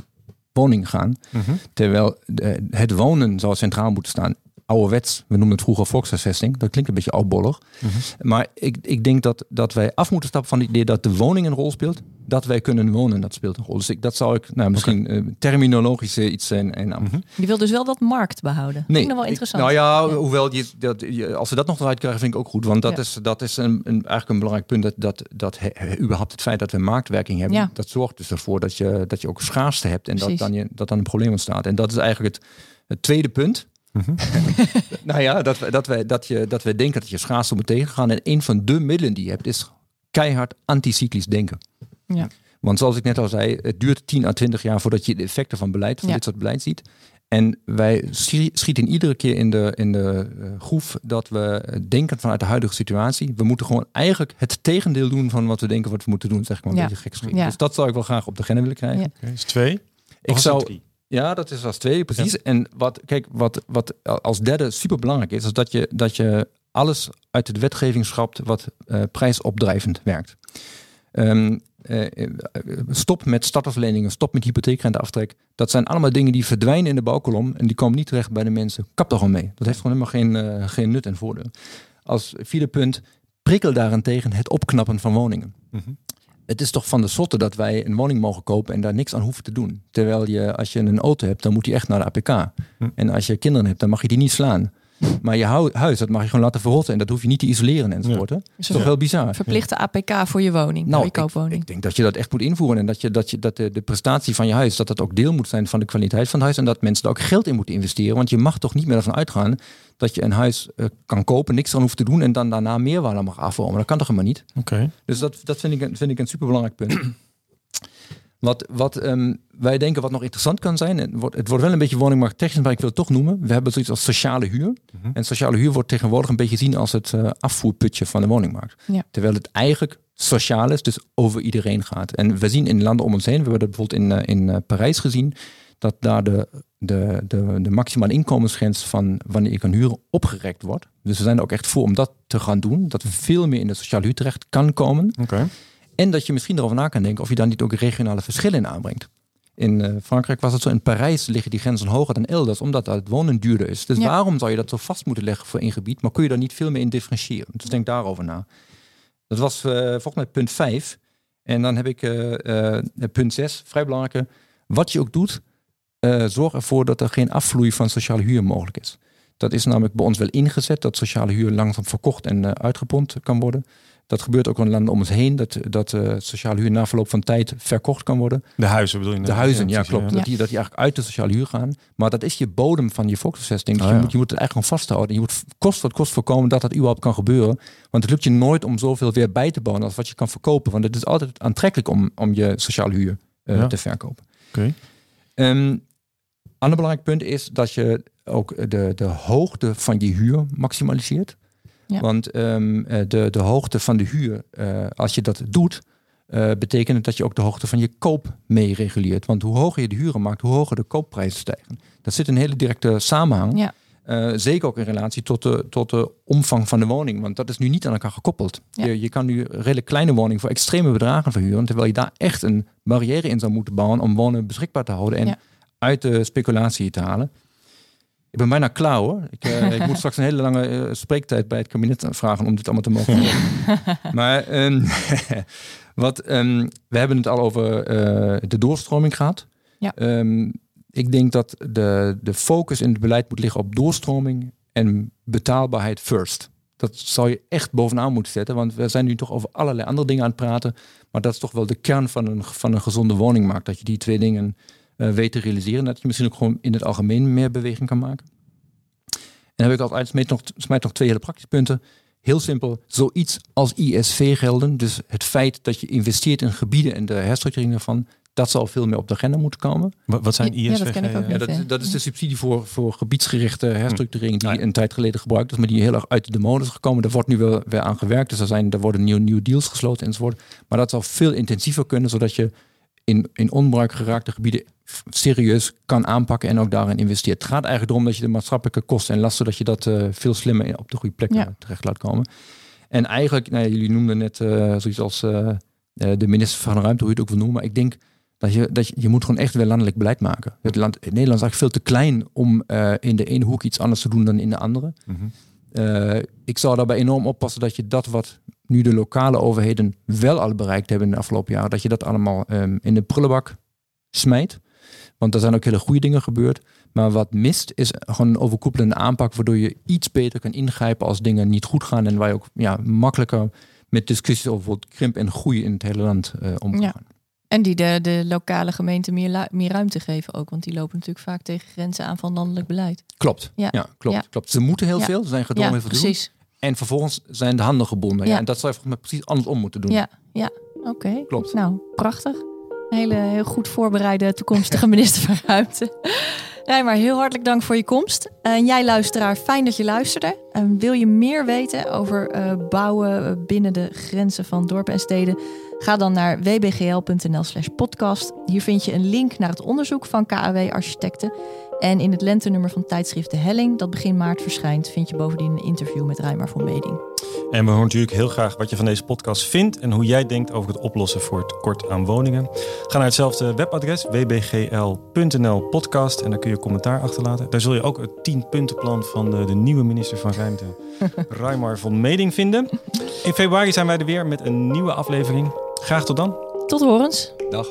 woning gaan. Mm -hmm. Terwijl de, het wonen zou centraal moeten staan. Ouderwets, we noemen het vroeger volkshuisvesting. Dat klinkt een beetje oudbollig. Mm -hmm. Maar ik, ik denk dat, dat wij af moeten stappen van het idee dat de woning een rol speelt. Dat wij kunnen wonen, dat speelt een rol. Dus ik, dat zou ik, nou, misschien okay. uh, terminologisch uh, iets zijn. En, mm -hmm. Je wil dus wel dat markt behouden. Nee, vind ik wel interessant. Ik, nou ja, ja, hoewel je, dat, je, als we dat nog eruit krijgen, vind ik ook goed. Want dat ja. is, dat is een, een, eigenlijk een belangrijk punt. Dat, dat, dat he, überhaupt het feit dat we marktwerking hebben, ja. dat zorgt dus ervoor dat je, dat je ook schaarste hebt. En dat dan, je, dat dan een probleem ontstaat. En dat is eigenlijk het, het tweede punt. Mm -hmm. nou ja, dat, we, dat, wij, dat, je, dat wij denken dat je schaarste moet tegengaan. En een van de middelen die je hebt is keihard anticyclisch denken. Ja. Want zoals ik net al zei, het duurt 10 à 20 jaar voordat je de effecten van beleid, van ja. dit soort beleid ziet. En wij schieten iedere keer in de, in de uh, groef dat we denken vanuit de huidige situatie. We moeten gewoon eigenlijk het tegendeel doen van wat we denken wat we moeten doen. Zeg ik maar een ja. beetje gek ja. Dus dat zou ik wel graag op de agenda willen krijgen. Ja. Okay, is twee? Ik zou, drie? Ja, dat is als twee, precies. Ja. En wat, kijk, wat, wat als derde super belangrijk is, is dat je, dat je alles uit de wetgeving schrapt wat uh, prijsopdrijvend werkt. Um, stop met startersleningen, stop met hypotheekrenteaftrek. Dat zijn allemaal dingen die verdwijnen in de bouwkolom en die komen niet terecht bij de mensen. Kap er gewoon mee. Dat heeft gewoon helemaal geen, geen nut en voordeel. Als vierde punt, prikkel daarentegen het opknappen van woningen. Mhm. Het is toch van de zotte dat wij een woning mogen kopen en daar niks aan hoeven te doen. Terwijl je, als je een auto hebt, dan moet die echt naar de APK. Hm. En als je kinderen hebt, dan mag je die niet slaan. Maar je huis, dat mag je gewoon laten verrotten en dat hoef je niet te isoleren enzovoort. Ja. Dat is toch heel bizar. Verplichte APK voor je woning, nou, je koopwoning. Ik, ik, denk dat je dat echt moet invoeren en dat, je, dat, je, dat de, de, prestatie van je huis, dat dat ook deel moet zijn van de kwaliteit van het huis en dat mensen er ook geld in moeten investeren. Want je mag toch niet meer ervan uitgaan dat je een huis uh, kan kopen, niks aan hoeft te doen en dan daarna meerwaarde mag afvormen. Dat kan toch helemaal niet? Oké. Dus dat, dat vind, ik, vind ik een superbelangrijk punt. Wat, wat ehm, wij denken wat nog interessant kan zijn, het wordt, het wordt wel een beetje woningmarkttechnisch, maar ik wil het toch noemen. We hebben zoiets als sociale huur. Mhm. En sociale huur wordt tegenwoordig een beetje gezien als het uh, afvoerputje van de woningmarkt. Terwijl het eigenlijk sociaal is, dus over iedereen gaat. En we zien in landen om ons heen, we hebben dat bijvoorbeeld in, uh, in uh, Parijs gezien, dat daar de, de, de, de maximale inkomensgrens van wanneer je kan huren opgerekt wordt. Dus we zijn er ook echt voor om dat te gaan doen. Dat veel meer in de sociale huur terecht kan komen. Okay. En dat je misschien erover na kan denken of je dan niet ook regionale verschillen in aanbrengt. In uh, Frankrijk was het zo, in Parijs liggen die grenzen hoger dan elders, omdat daar het wonen duurder is. Dus waarom zou je dat zo vast moeten leggen voor één gebied, maar kun je daar niet veel meer in differentiëren? Dus denk daarover na. Dat was uh, volgens mij punt 5. En dan heb ik uh, punt 6, vrij belangrijke. Wat je ook doet, zorg ervoor dat er geen afvloei van sociale huur mogelijk is. Dat is namelijk bij ons wel ingezet, dat sociale huur langzaam verkocht en uitgepompt kan worden. Dat gebeurt ook in landen om ons heen, dat, dat uh, sociale huur na verloop van tijd verkocht kan worden. De huizen bedoel je? De huizen, ja, klopt. Dat, die, dat die eigenlijk uit de sociale huur gaan. Maar dat is je bodem van je volkshuisvesting. Dus oh, je, moet, je moet het eigenlijk gewoon vasthouden. Je moet kost wat kost voorkomen dat dat überhaupt kan gebeuren. Want het lukt je nooit om zoveel weer bij te bouwen als wat je kan verkopen. Want het is altijd aantrekkelijk om, om je sociale huur uh, te verkopen. Oké. Okay. Um, ander belangrijk punt is dat je ook de, de hoogte van je huur maximaliseert. Want ehm, eh, de, de hoogte van de huur, uh, als je dat doet, uh, betekent het dat je ook de hoogte van je koop mee reguleert. Want hoe hoger je de huren maakt, hoe hoger de koopprijzen stijgen. Dat zit een hele directe samenhang. Ja. Uh, zeker ook in relatie tot de, tot de omvang van de woning. Want dat is nu niet aan elkaar gekoppeld. Je, je kan nu een redelijk kleine woning voor extreme bedragen verhuren. Terwijl je daar echt een barrière in zou moeten bouwen om wonen beschikbaar te houden. En uit de speculatie te halen. Ik ben bijna klaar hoor. Ik, uh, ik moet straks een hele lange uh, spreektijd bij het kabinet vragen om dit allemaal te mogen maar um, wat, um, we hebben het al over uh, de doorstroming gehad. Ja. Um, ik denk dat de, de focus in het beleid moet liggen op doorstroming en betaalbaarheid first. Dat zou je echt bovenaan moeten zetten, want we zijn nu toch over allerlei andere dingen aan het praten. Maar dat is toch wel de kern van een, van een gezonde woningmarkt. Dat je die twee dingen weet te realiseren. Dat je misschien ook gewoon in het algemeen meer beweging kan maken. En dan heb ik altijd smijt nog, smijt nog twee hele praktische punten. Heel simpel, zoiets als ISV-gelden, dus het feit dat je investeert in gebieden en de herstructurering daarvan, dat zal veel meer op de agenda moeten komen. Wat, zijn ISV? Ja, dat, ken ik ook ja, dat, dat, is de subsidie voor, voor gebiedsgerichte herstructurering die een tijd geleden gebruikt is, maar die heel erg uit de mode is gekomen. Daar wordt nu wel weer aan gewerkt, dus er, zijn, er worden nieuwe, nieuwe deals gesloten enzovoort. Maar dat zal veel intensiever kunnen, zodat je in, in onbruik geraakte gebieden serieus kan aanpakken en ook daarin investeert. Het gaat eigenlijk erom dat je de maatschappelijke kosten en lasten, dat je dat uh, veel slimmer op de goede plek ja. terecht laat komen. En eigenlijk, nou, jullie noemden net uh, zoiets als uh, de minister van de Ruimte, hoe je het ook wil noemen, maar ik denk dat je, dat je, je moet gewoon echt weer landelijk beleid maken. Het land, Nederland is eigenlijk veel te klein om in de ene hoek iets anders te doen dan in de andere. Mm -hmm. Ik zou daarbij enorm oppassen dat je dat wat nu de lokale overheden wel al bereikt hebben in de afgelopen jaren, dat je dat allemaal um, in de prullenbak smijt. Want er zijn ook hele goede dingen gebeurd. Maar wat mist is gewoon een overkoepelende aanpak, waardoor je iets beter kan ingrijpen als dingen niet goed gaan. En waar je ook ja, makkelijker met discussies over krimp en groei in het hele land uh, om kan gaan. En die de, de lokale gemeenten meer, meer ruimte geven ook. Want die lopen natuurlijk vaak tegen grenzen aan van landelijk beleid. Klopt. Ja, ja klopt, klopt. Ze moeten heel veel. Ze zijn gedwongen heel veel precies. doen. En vervolgens zijn de handen gebonden. Ja. en dat zou je volgens mij precies andersom moeten doen. Ja, ja. oké. Klopt. Nou, prachtig. Een hele heel goed voorbereide toekomstige minister van Ruimte. maar heel hartelijk dank voor je komst. En jij luisteraar, fijn dat je luisterde. En wil je meer weten over uh, bouwen binnen de grenzen van dorpen en steden? Ga dan naar wbgl.nl slash podcast. Hier vind je een link naar het onderzoek van KAW Architecten. En in het lentenummer van tijdschrift De Helling, dat begin maart verschijnt, vind je bovendien een interview met Rijmar van Meding. En we horen natuurlijk heel graag wat je van deze podcast vindt en hoe jij denkt over het oplossen voor het tekort aan woningen. Ga naar hetzelfde webadres wbgl.nl podcast en daar kun je commentaar achterlaten. Daar zul je ook het 10-puntenplan van de, de nieuwe minister van Ruimte, Raimar van Meding, vinden. In februari zijn wij er weer met een nieuwe aflevering. Graag tot dan. Tot horens. Dag.